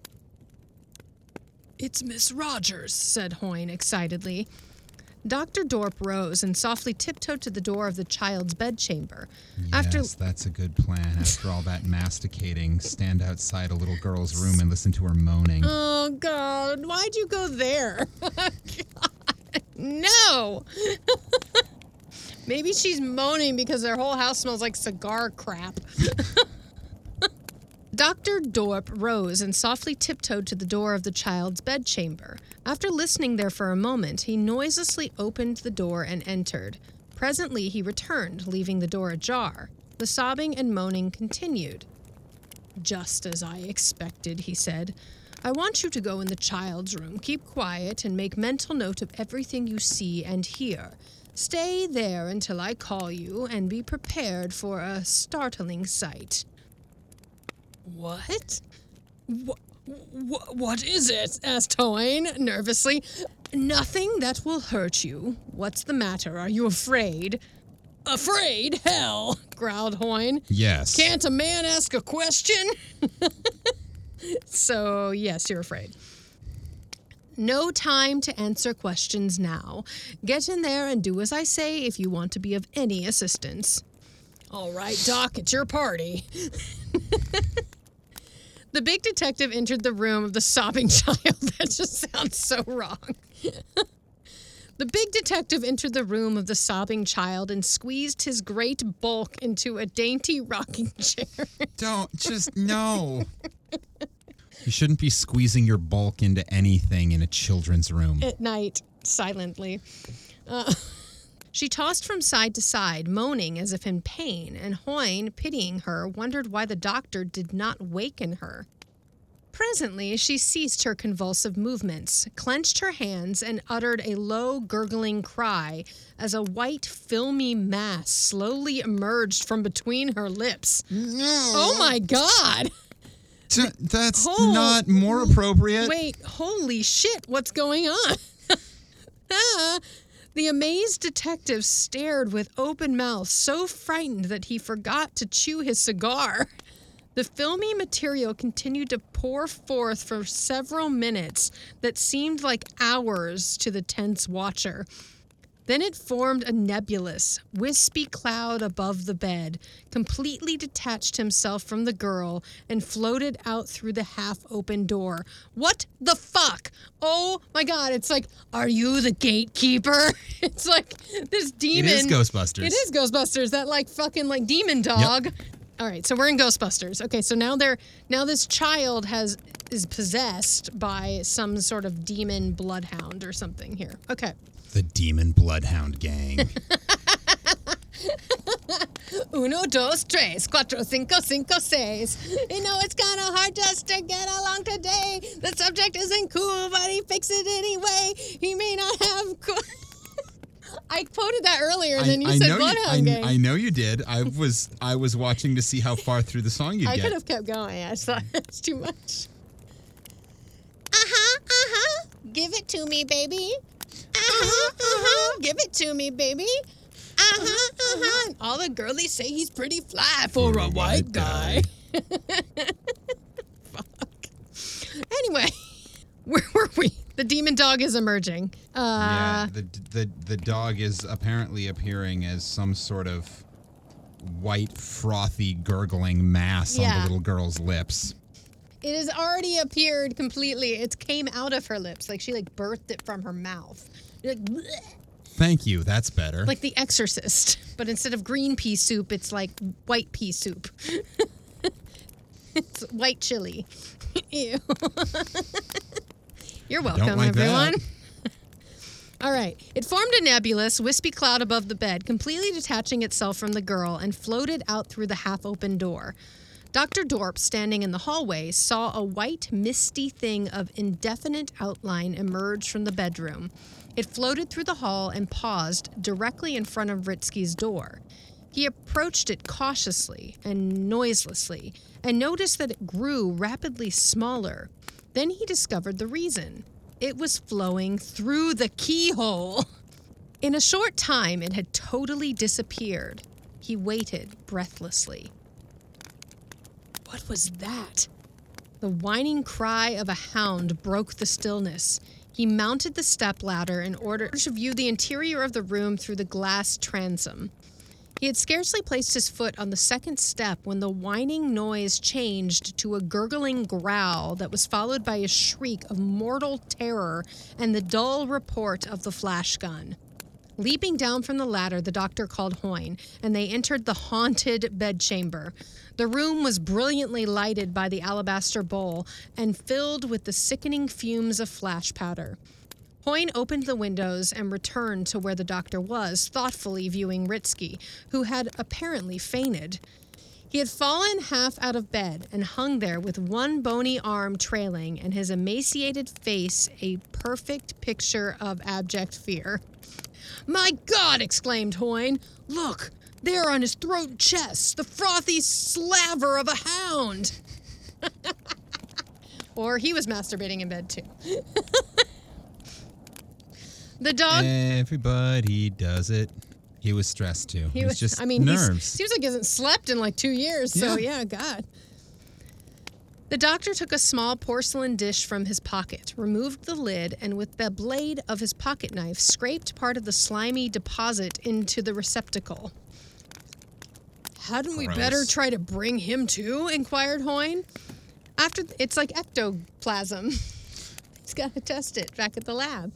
S3: It's Miss Rogers.
S2: said Hoyne excitedly. Dr. Dorp rose and softly tiptoed to the door of the child's bedchamber. After
S1: Yes, that's a good plan. After all that masticating, stand outside a little girl's room and listen to her moaning.
S2: Oh god, why'd you go there? Oh, no. Maybe she's moaning because their whole house smells like cigar crap. Dr. Dorp rose and softly tiptoed to the door of the child's bedchamber. After listening there for a moment, he noiselessly opened the door and entered. Presently, he returned, leaving the door ajar. The sobbing and moaning continued. Just as I expected, he said. I want you to go in the child's room, keep quiet, and make mental note of everything you see and hear. Stay there until I call you, and be prepared for a startling sight.
S3: What? What? What is it?
S2: asked Hoyne nervously. Nothing that will hurt you. What's the matter? Are you afraid?
S3: Afraid? Hell, growled Hoyne.
S1: Yes.
S3: Can't a man ask a question?
S2: So, yes, you're afraid. No time to answer questions now. Get in there and do as I say if you want to be of any assistance.
S3: All right, Doc, it's your party.
S2: The big detective entered the room of the sobbing child. that just sounds so wrong. the big detective entered the room of the sobbing child and squeezed his great bulk into a dainty rocking chair.
S1: Don't just no. you shouldn't be squeezing your bulk into anything in a children's room.
S2: at night silently. Uh, she tossed from side to side, moaning as if in pain, and Hoyne, pitying her, wondered why the doctor did not waken her. Presently, she ceased her convulsive movements, clenched her hands, and uttered a low, gurgling cry as a white, filmy mass slowly emerged from between her lips.
S1: No.
S2: Oh my god!
S1: T- that's
S2: Oh.
S1: not more appropriate.
S2: Wait, holy shit, what's going on? Ah, the amazed detective stared with open mouth, so frightened that he forgot to chew his cigar. The filmy material continued to pour forth for several minutes that seemed like hours to the tense watcher. Then it formed a nebulous, wispy cloud above the bed, completely detached himself from the girl, and floated out through the half open door. What the fuck? Oh my god, it's like, are you the gatekeeper? It's like this demon.
S1: is Ghostbusters.
S2: It is Ghostbusters, that like fucking like demon dog. Yep. All right, so we're in Ghostbusters. Okay, so now they're now this child has is possessed by some sort of demon bloodhound or something here. Okay.
S1: The Demon Bloodhound Gang.
S2: Uno, dos, tres, cuatro, cinco, cinco, seis. You know, it's kind of hard just to get along today. The subject isn't cool, but he fixes it anyway. He may not have. Co- I quoted that earlier, and then you said
S1: know
S2: Bloodhound
S1: I,
S2: Gang.
S1: I know you did. I was I was watching to see how far through the song you'd
S2: I
S1: get.
S2: could have kept going. I thought that's too much. Uh huh, uh huh. Give it to me, baby. Uh huh, uh huh. Give it to me, baby. Uh huh, uh huh. All the girlies say he's pretty fly for, a white guy. Fuck. Anyway, where were we? The demon dog is emerging.
S1: yeah,
S2: Uh,
S1: the, the the dog is apparently appearing as some sort of white, frothy, gurgling mass on
S2: Yeah.
S1: the little girl's lips.
S2: It has already appeared completely. It came out of her lips, like she like birthed it from her mouth. Like, bleh.
S1: Thank you. That's better.
S2: like The Exorcist, but instead of green pea soup, it's like white pea soup. it's white chili. Ew. You're welcome,
S1: like that.
S2: everyone. All right. It formed a nebulous, wispy cloud above the bed, completely detaching itself from the girl and floated out through the half open door. Dr. Dorp, standing in the hallway, saw a white, misty thing of indefinite outline emerge from the bedroom. It floated through the hall and paused directly in front of Ritzky's door. He approached it cautiously and noiselessly and noticed that it grew rapidly smaller. Then he discovered the reason. It was flowing through the keyhole. In a short time, it had totally disappeared. He waited breathlessly. What was that? The whining cry of a hound broke the stillness. He mounted the step ladder in order to view the interior of the room through the glass transom. He had scarcely placed his foot on the second step when the whining noise changed to a gurgling growl that was followed by a shriek of mortal terror and the dull report of the flash gun. Leaping down from the ladder, the doctor called Hoyne, and they entered the haunted bedchamber. The room was brilliantly lighted by the alabaster bowl and filled with the sickening fumes of flash powder. Hoyne opened the windows and returned to where the doctor was, thoughtfully viewing Ritzky, who had apparently fainted. He had fallen half out of bed and hung there with one bony arm trailing and his emaciated face a perfect picture of abject fear. My God! exclaimed Hoyne. Look, there on his throat and chest, the frothy slaver of a hound. or he was masturbating in bed too. the dog.
S1: Everybody does it. He was stressed too.
S2: He
S1: was just
S2: I mean,
S1: nerves.
S2: seems like he hasn't slept in like two years. So
S1: Yeah.
S2: yeah, God. The doctor took a small porcelain dish from his pocket, removed the lid, and with the blade of his pocket knife, scraped part of the slimy deposit into the receptacle. Hadn't we better try to bring him to? inquired Hoyne. After it's like ectoplasm. He's got to test it back at the lab.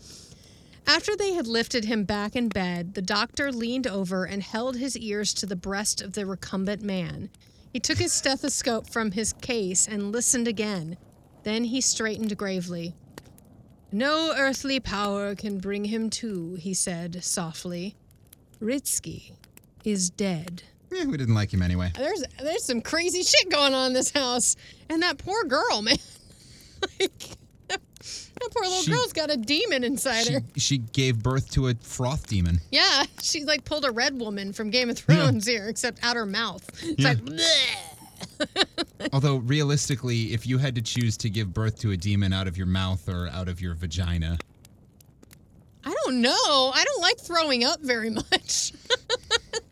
S2: After they had lifted him back in bed, the doctor leaned over and held his ears to the breast of the recumbent man. He took his stethoscope from his case and listened again. Then he straightened gravely. No earthly power can bring him to, he said softly. Ritzky is dead.
S1: Yeah, we didn't like him anyway.
S2: There's there's some crazy shit going on in this house. And that poor girl, man. like that poor little
S1: She-
S2: girl's got a demon inside her.
S1: She, she gave birth to a froth demon.
S2: Yeah, she like pulled a red woman from Game of Thrones here, except out her mouth. It's
S1: Yeah.
S2: like, bleh.
S1: Although realistically, if you had to choose to give birth to a demon out of your mouth or out of your vagina,
S2: I don't know. I don't like throwing up very much.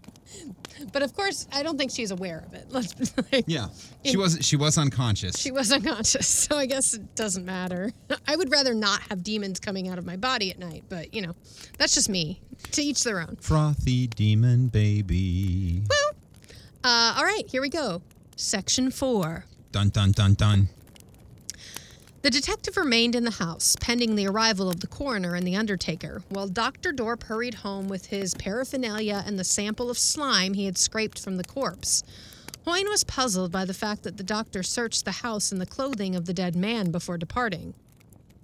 S2: but of course, I don't think she's aware of it. Let's like,
S1: yeah, she was she was unconscious.
S2: She was unconscious, so I guess it doesn't matter. I would rather not have demons coming out of my body at night, but you know, that's just me. To each their own.
S1: Frothy demon baby.
S2: Uh, all right, here we go. Section four.
S1: Dun dun dun dun.
S2: The detective remained in the house, pending the arrival of the coroner and the undertaker, while Dr. Dorp hurried home with his paraphernalia and the sample of slime he had scraped from the corpse. Hoyne was puzzled by the fact that the doctor searched the house and the clothing of the dead man before departing.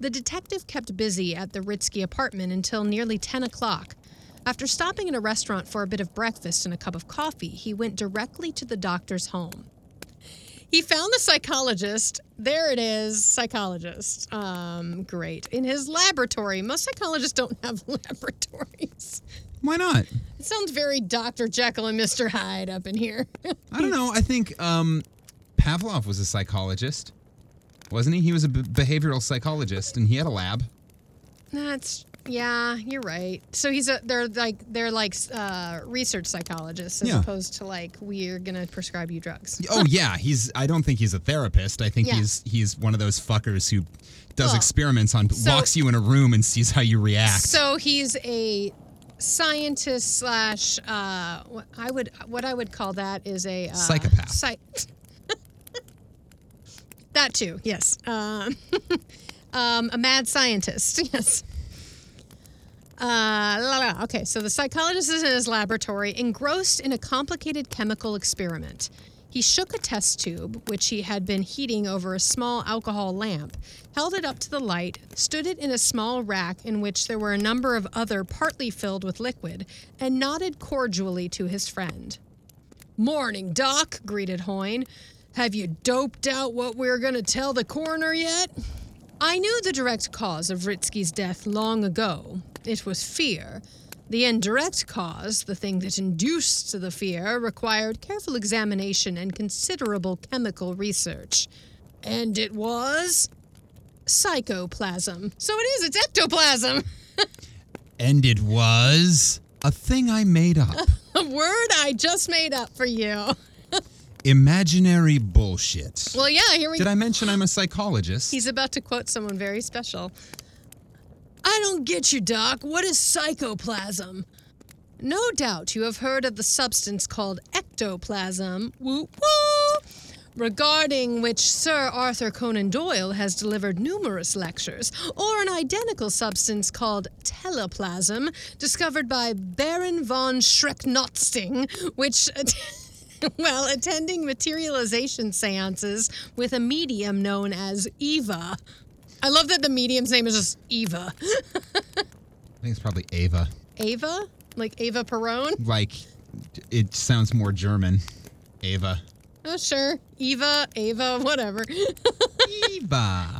S2: The detective kept busy at the Ritzky apartment until nearly 10 o'clock. After stopping in a restaurant for a bit of breakfast and a cup of coffee, he went directly to the doctor's home. He found the psychologist. There it is, psychologist. Um, great. In his laboratory. Most psychologists don't have laboratories.
S1: Why not?
S2: It sounds very Dr. Jekyll and Mr. Hyde up in here.
S1: I don't know. I think um, Pavlov was a psychologist, wasn't he? He was a b- behavioral psychologist, and he had a lab.
S2: That's yeah, you're right. So he's a they're like they're like uh, research psychologists as
S1: Yeah.
S2: opposed to like we're gonna prescribe you drugs.
S1: Oh yeah, he's. I don't think he's a therapist. I think
S2: Yeah.
S1: he's he's one of those fuckers who does
S2: Well,
S1: experiments on
S2: so-
S1: walks you in a room and sees how you react.
S2: So he's a scientist slash uh, what I would what I would call that is a uh,
S1: Psychopath.
S2: Psych- that too, yes. Um, um, a mad scientist, yes. Uh, la, la. Okay, so the psychologist is in his laboratory, engrossed in a complicated chemical experiment. He shook a test tube, which he had been heating over a small alcohol lamp, held it up to the light, stood it in a small rack in which there were a number of other partly filled with liquid, and nodded cordially to his friend. Morning, Doc, greeted Hoyne. Have you doped out what we're going to tell the coroner yet? I knew the direct cause of Ritzky's death long ago. It was fear. The indirect cause, the thing that induced the fear, required careful examination and considerable chemical research. And it was psychoplasm. So it is, it's ectoplasm.
S1: and it was a thing I made up.
S2: A word I just made up for you.
S1: Imaginary bullshit.
S2: Well, yeah, here we
S1: Did I mention I'm a psychologist?
S2: He's about to quote someone very special. I don't get you, Doc. What is psychoplasm? No doubt you have heard of the substance called ectoplasm, woo woo, regarding which Sir Arthur Conan Doyle has delivered numerous lectures, or an identical substance called teleplasm, discovered by Baron von Schrenck-Notzing, which. Well, attending materialization seances with a medium known as Eva. I love that the medium's name is just Eva.
S4: I think it's probably Ava.
S2: Ava? Like Ava Perone?
S4: Like, it sounds more German. Ava.
S2: Oh, sure. Eva, Ava, whatever.
S4: Eva.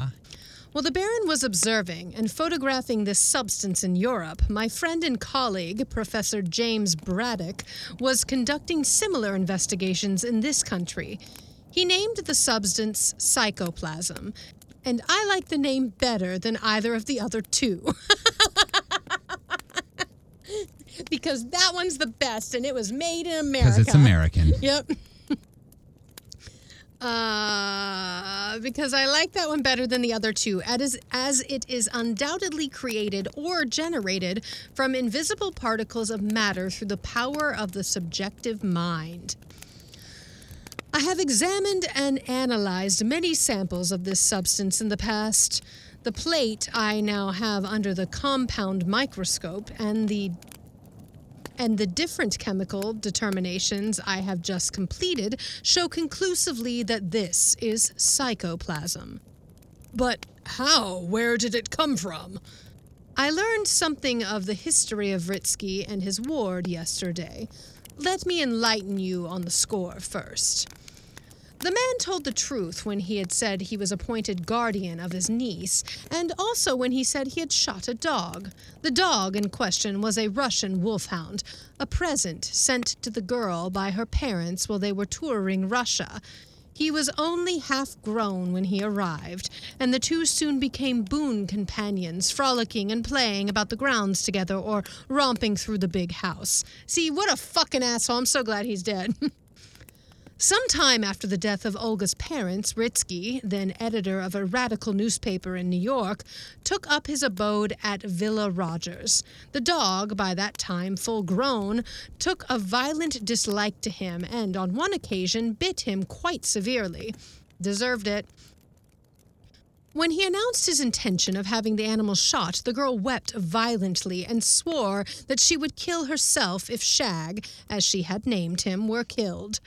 S2: While the Baron was observing and photographing this substance in Europe, my friend and colleague, Professor James Braddock, was conducting similar investigations in this country. He named the substance psychoplasm, and I like the name better than either of the other two. because that one's the best, and it was made in America.
S4: Because it's American.
S2: Yep. Uh, because I like that one better than the other two, as, as it is undoubtedly created or generated from invisible particles of matter through the power of the subjective mind. I have examined and analyzed many samples of this substance in the past. The plate I now have under the compound microscope and the and the different chemical determinations I have just completed show conclusively that this is psychoplasm.
S3: But how? Where did it come from?
S2: I learned something of the history of Ritzky and his ward yesterday. Let me enlighten you on the score first. The man told the truth when he had said he was appointed guardian of his niece, and also when he said he had shot a dog. The dog in question was a Russian wolfhound, a present sent to the girl by her parents while they were touring Russia. He was only half grown when he arrived, and the two soon became boon companions, frolicking and playing about the grounds together or romping through the big house. See, what a fucking asshole. I'm so glad he's dead. Some time after the death of Olga's parents, Ritzky, then editor of a radical newspaper in New York, took up his abode at Villa Rogers. The dog, by that time full grown, took a violent dislike to him and on one occasion bit him quite severely. Deserved it. When he announced his intention of having the animal shot, the girl wept violently and swore that she would kill herself if Shag, as she had named him, were killed.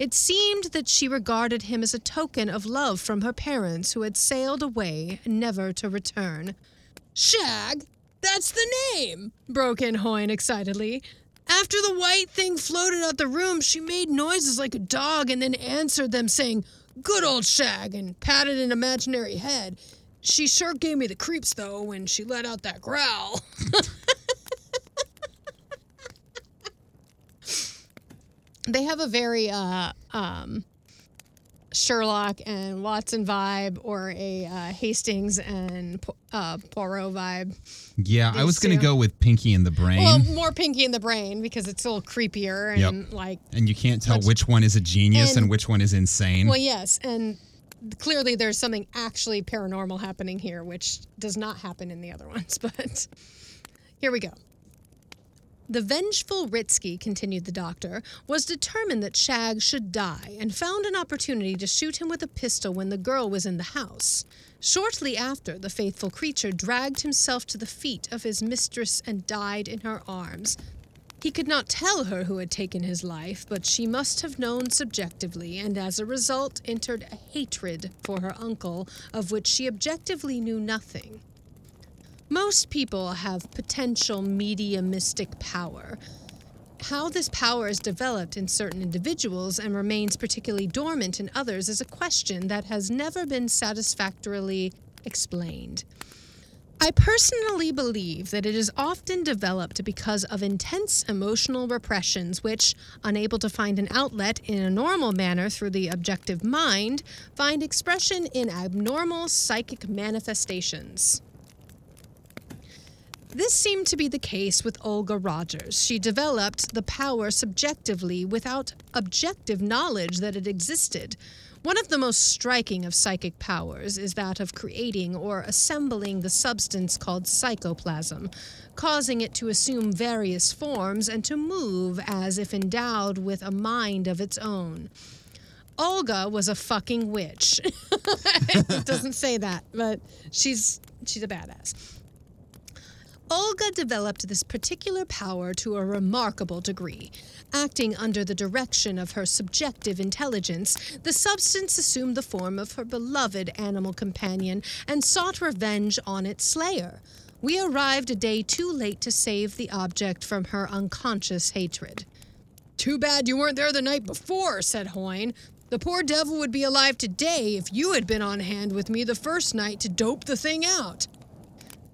S2: It seemed that she regarded him as a token of love from her parents who had sailed away, never to return.
S3: Shag? That's the name! broke in Hoyne excitedly. After the white thing floated out the room, she made noises like a dog and then answered them, saying, Good old Shag, and patted an imaginary head. She sure gave me the creeps, though, when she let out that growl.
S2: They have a very uh, um, Sherlock and Watson vibe, or a uh, Hastings and uh, Poirot vibe.
S4: Yeah, I was going to go with Pinky in the Brain.
S2: Well, more Pinky in the Brain because it's a little creepier and
S4: Yep.
S2: like
S4: and you can't tell
S2: much-
S4: which one is a genius and,
S2: and-
S4: which one is insane.
S2: Well, yes, and clearly there's something actually paranormal happening here, which does not happen in the other ones. But here we go. The vengeful Ritzky, continued the doctor, was determined that Shag should die and found an opportunity to shoot him with a pistol when the girl was in the house. Shortly after, the faithful creature dragged himself to the feet of his mistress and died in her arms, he could not tell her who had taken his life, but she must have known subjectively, and as a result entered a hatred for her uncle, of which she objectively knew nothing. Most people have potential mediumistic power. How this power is developed in certain individuals and remains particularly dormant in others is a question that has never been satisfactorily explained. I personally believe that it is often developed because of intense emotional repressions, which, unable to find an outlet in a normal manner through the objective mind, find expression in abnormal psychic manifestations. This seemed to be the case with Olga Rogers. She developed the power subjectively without objective knowledge that it existed. One of the most striking of psychic powers is that of creating or assembling the substance called psychoplasm, causing it to assume various forms and to move as if endowed with a mind of its own. Olga was a fucking witch. it doesn't say that, but she's she's a badass. Olga developed this particular power to a remarkable degree. Acting under the direction of her subjective intelligence, the substance assumed the form of her beloved animal companion and sought revenge on its slayer. We arrived a day too late to save the object from her unconscious hatred.
S5: Too bad you weren't there the night before, said Hoyne. The poor devil would be alive today if you had been on hand with me the first night to dope the thing out.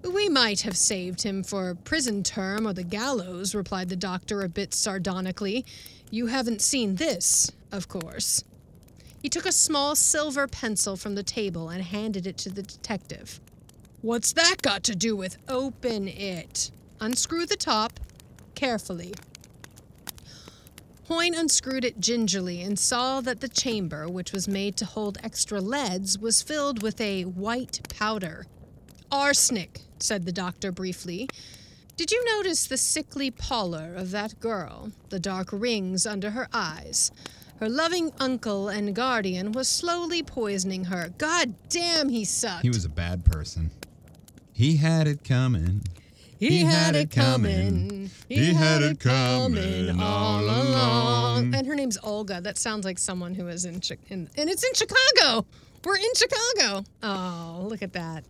S2: We might have saved him for prison term or the gallows, replied the doctor a bit sardonically. You haven't seen this, of course. He took a small silver pencil from the table and handed it to the detective.
S5: What's that got to do with
S2: Open it. Unscrew the top carefully. Hoyne unscrewed it gingerly and saw that the chamber, which was made to hold extra leads, was filled with a white powder. Arsenic, said the doctor briefly. Did you notice the sickly pallor of that girl, the dark rings under her eyes? Her loving uncle and guardian was slowly poisoning her. God damn, he sucked.
S1: He was a bad person. He had it coming.
S2: He had it coming. He had it coming all along. And her name's Olga. That sounds like someone who is in, Chi- in and it's in Chicago. We're in Chicago. Oh, look at that.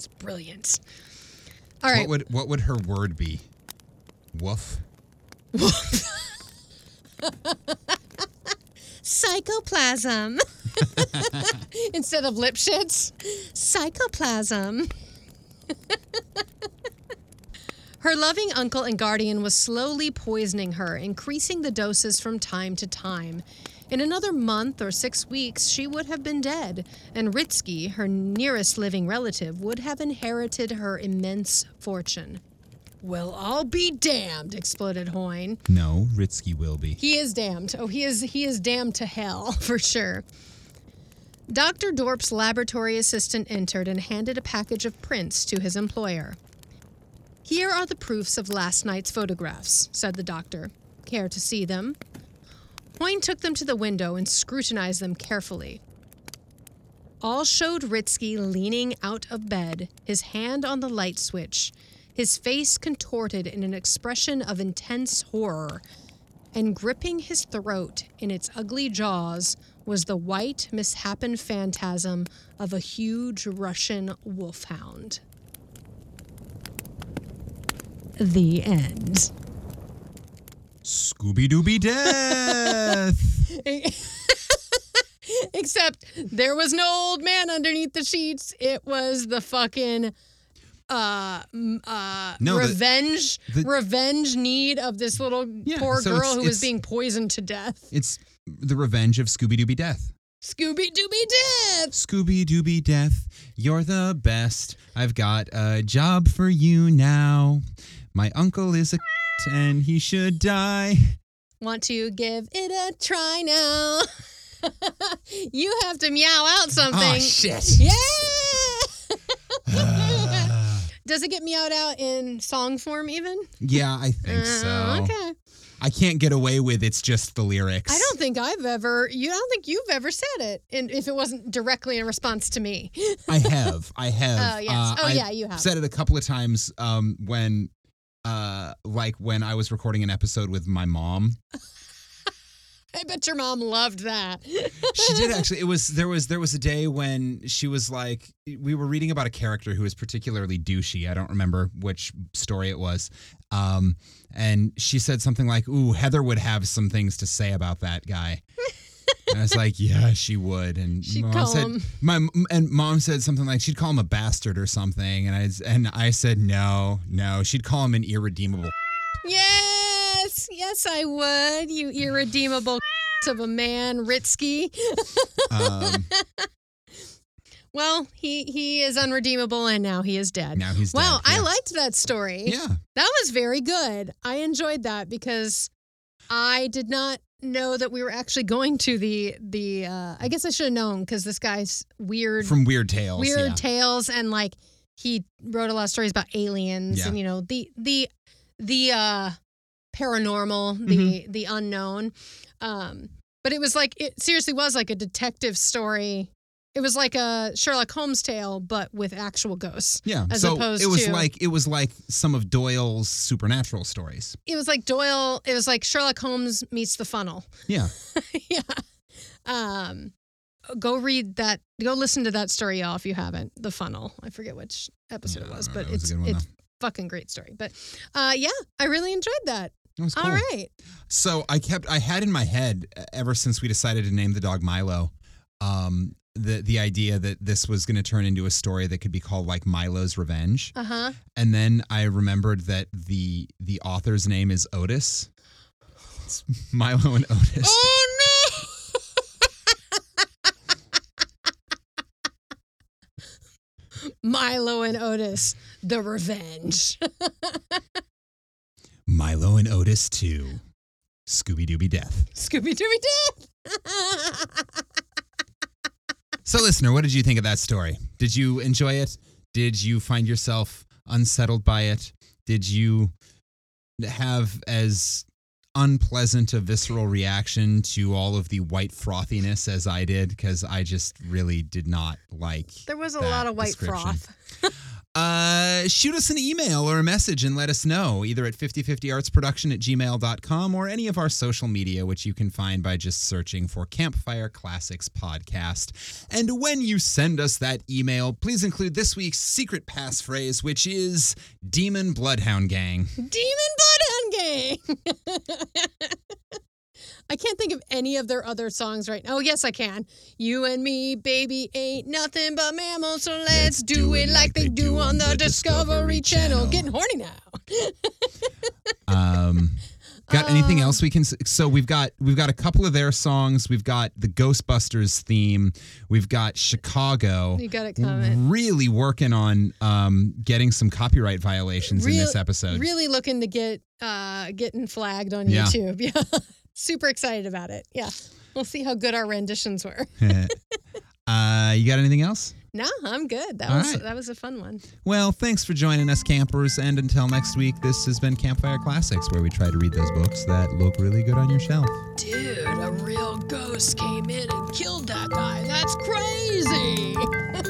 S2: It's brilliant. All right.
S1: What would what would her word be? Woof. Woof.
S2: Psychoplasm. Instead of lip shits, psychoplasm. her loving uncle and guardian was slowly poisoning her, increasing the doses from time to time. In another month or six weeks, she would have been dead, and Ritzky, her nearest living relative, would have inherited her immense fortune. Well, I'll be damned, exploded Hoyne.
S1: No, Ritzky will be.
S2: He is damned. Oh, he is he is damned to hell for sure. Dr. Dorp's laboratory assistant entered and handed a package of prints to his employer. Here are the proofs of last night's photographs, said the doctor. Care to see them? Hoyne took them to the window and scrutinized them carefully. All showed Ritzky leaning out of bed, his hand on the light switch, his face contorted in an expression of intense horror, and gripping his throat in its ugly jaws was the white, mishapen phantasm of a huge Russian wolfhound. The end.
S1: Scooby Dooby Death.
S2: Except there was no old man underneath the sheets. It was the fucking uh uh
S1: No,
S2: revenge
S1: the-
S2: revenge need of this little
S1: Yeah,
S2: poor
S1: so
S2: girl
S1: it's-
S2: who was being poisoned to death.
S1: it's the revenge of Scooby Dooby Death.
S2: Scooby Dooby Death.
S1: Scooby Dooby Death, you're the best. I've got a job for you now. My uncle is a and he should die.
S2: Want to give it a try now? you have to meow out something.
S1: Oh shit.
S2: Yeah. Does it get meowed out in song form even?
S1: yeah, I think so.
S2: Uh, okay.
S1: I can't get away with it's just the lyrics.
S2: I don't think I've ever. You I don't think you've ever said it, and if it wasn't directly in response to me.
S1: I have. I have.
S2: Oh, yes.
S1: Uh,
S2: Oh,
S1: I've
S2: yeah, you have.
S1: Said it a couple of times um, when, uh, like when I was recording an episode with my mom.
S2: I bet your mom loved that.
S1: She did actually. It was there was there was a day when she was like we were reading about a character who was particularly douchey. I don't remember which story it was. Um, and she said something like, "Ooh, Heather would have some things to say about that guy." And I was like, "Yeah, she would." And
S2: She'd
S1: mom said,
S2: him-
S1: "My and mom said something like she'd call him a bastard or something." And I and I said, "No, no, she'd call him an irredeemable."
S2: Yes, yes, I would. You irredeemable of a man, Ritzky.
S1: Um,
S2: Well, he he is unredeemable, and now he is dead.
S1: now he's
S2: Wow,
S1: dead.
S2: I
S1: Yeah.
S2: liked that story.
S1: Yeah,
S2: That was very good. I enjoyed that because I did not know that we were actually going to the the. Uh, I guess I should have known because this guy's weird,
S1: from Weird Tales.
S2: weird
S1: yeah.
S2: tales, and like he wrote a lot of stories about aliens
S1: Yeah.
S2: and you know the the the uh, paranormal, the
S1: Mm-hmm.
S2: the unknown. Um, but it was like it seriously was like a detective story. It was like a Sherlock Holmes tale, but with actual ghosts.
S1: Yeah.
S2: as
S1: so
S2: opposed
S1: it was
S2: to-
S1: like it was like some of Doyle's supernatural stories.
S2: It was like Doyle. It was like Sherlock Holmes meets the funnel.
S1: Yeah.
S2: yeah. Um, go read that. Go listen to that story, y'all, if you haven't. The funnel. I forget which episode it was, but
S1: was a
S2: it's it's fucking great story. But uh, yeah, I really enjoyed that.
S1: Was cool.
S2: All right.
S1: So I kept I had in my head ever since we decided to name the dog Milo, um, the the idea that this was going to turn into a story that could be called like Milo's Revenge,
S2: Uh huh.
S1: and then I remembered that the the author's name is Otis. It's Milo and Otis.
S2: Oh no! Milo and Otis, the revenge.
S1: Milo and Otis too. Scooby Dooby Death.
S2: Scooby Dooby Death.
S1: So, listener, what did you think of that story? Did you enjoy it? Did you find yourself unsettled by it? Did you have as unpleasant a visceral reaction to all of the white frothiness as I did? Because I just really did not like.
S2: there was a lot of white froth.
S1: Uh, shoot us an email or a message and let us know either at 5050artsproduction at gmail.com or any of our social media, which you can find by just searching for Campfire Classics Podcast. And when you send us that email, please include this week's secret passphrase, which is Demon Bloodhound Gang.
S2: Demon Bloodhound I can't think of any of their other songs right now. Oh, yes, I can. You and me, baby, ain't nothing but mammals, so let's, do, it like they do on the Discovery Channel. Getting horny now.
S1: Um, got anything
S2: Um,
S1: else we can? So we've got we've got a couple of their songs. We've got the Ghostbusters theme. We've got Chicago.
S2: You got it coming.
S1: Really working on um, getting some copyright violations in this episode.
S2: Really looking to get uh getting flagged on
S1: Yeah.
S2: YouTube. Yeah. Super excited about it. Yeah. We'll see how good our renditions were.
S1: uh, you got anything else?
S2: No, I'm good. That
S1: All
S2: was
S1: right.
S2: that was a fun one.
S1: Well, thanks for joining us, campers. And until next week, this has been Campfire Classics, where we try to read those books that look really good on your shelf.
S6: Dude, a real ghost came in and killed that guy. That's crazy.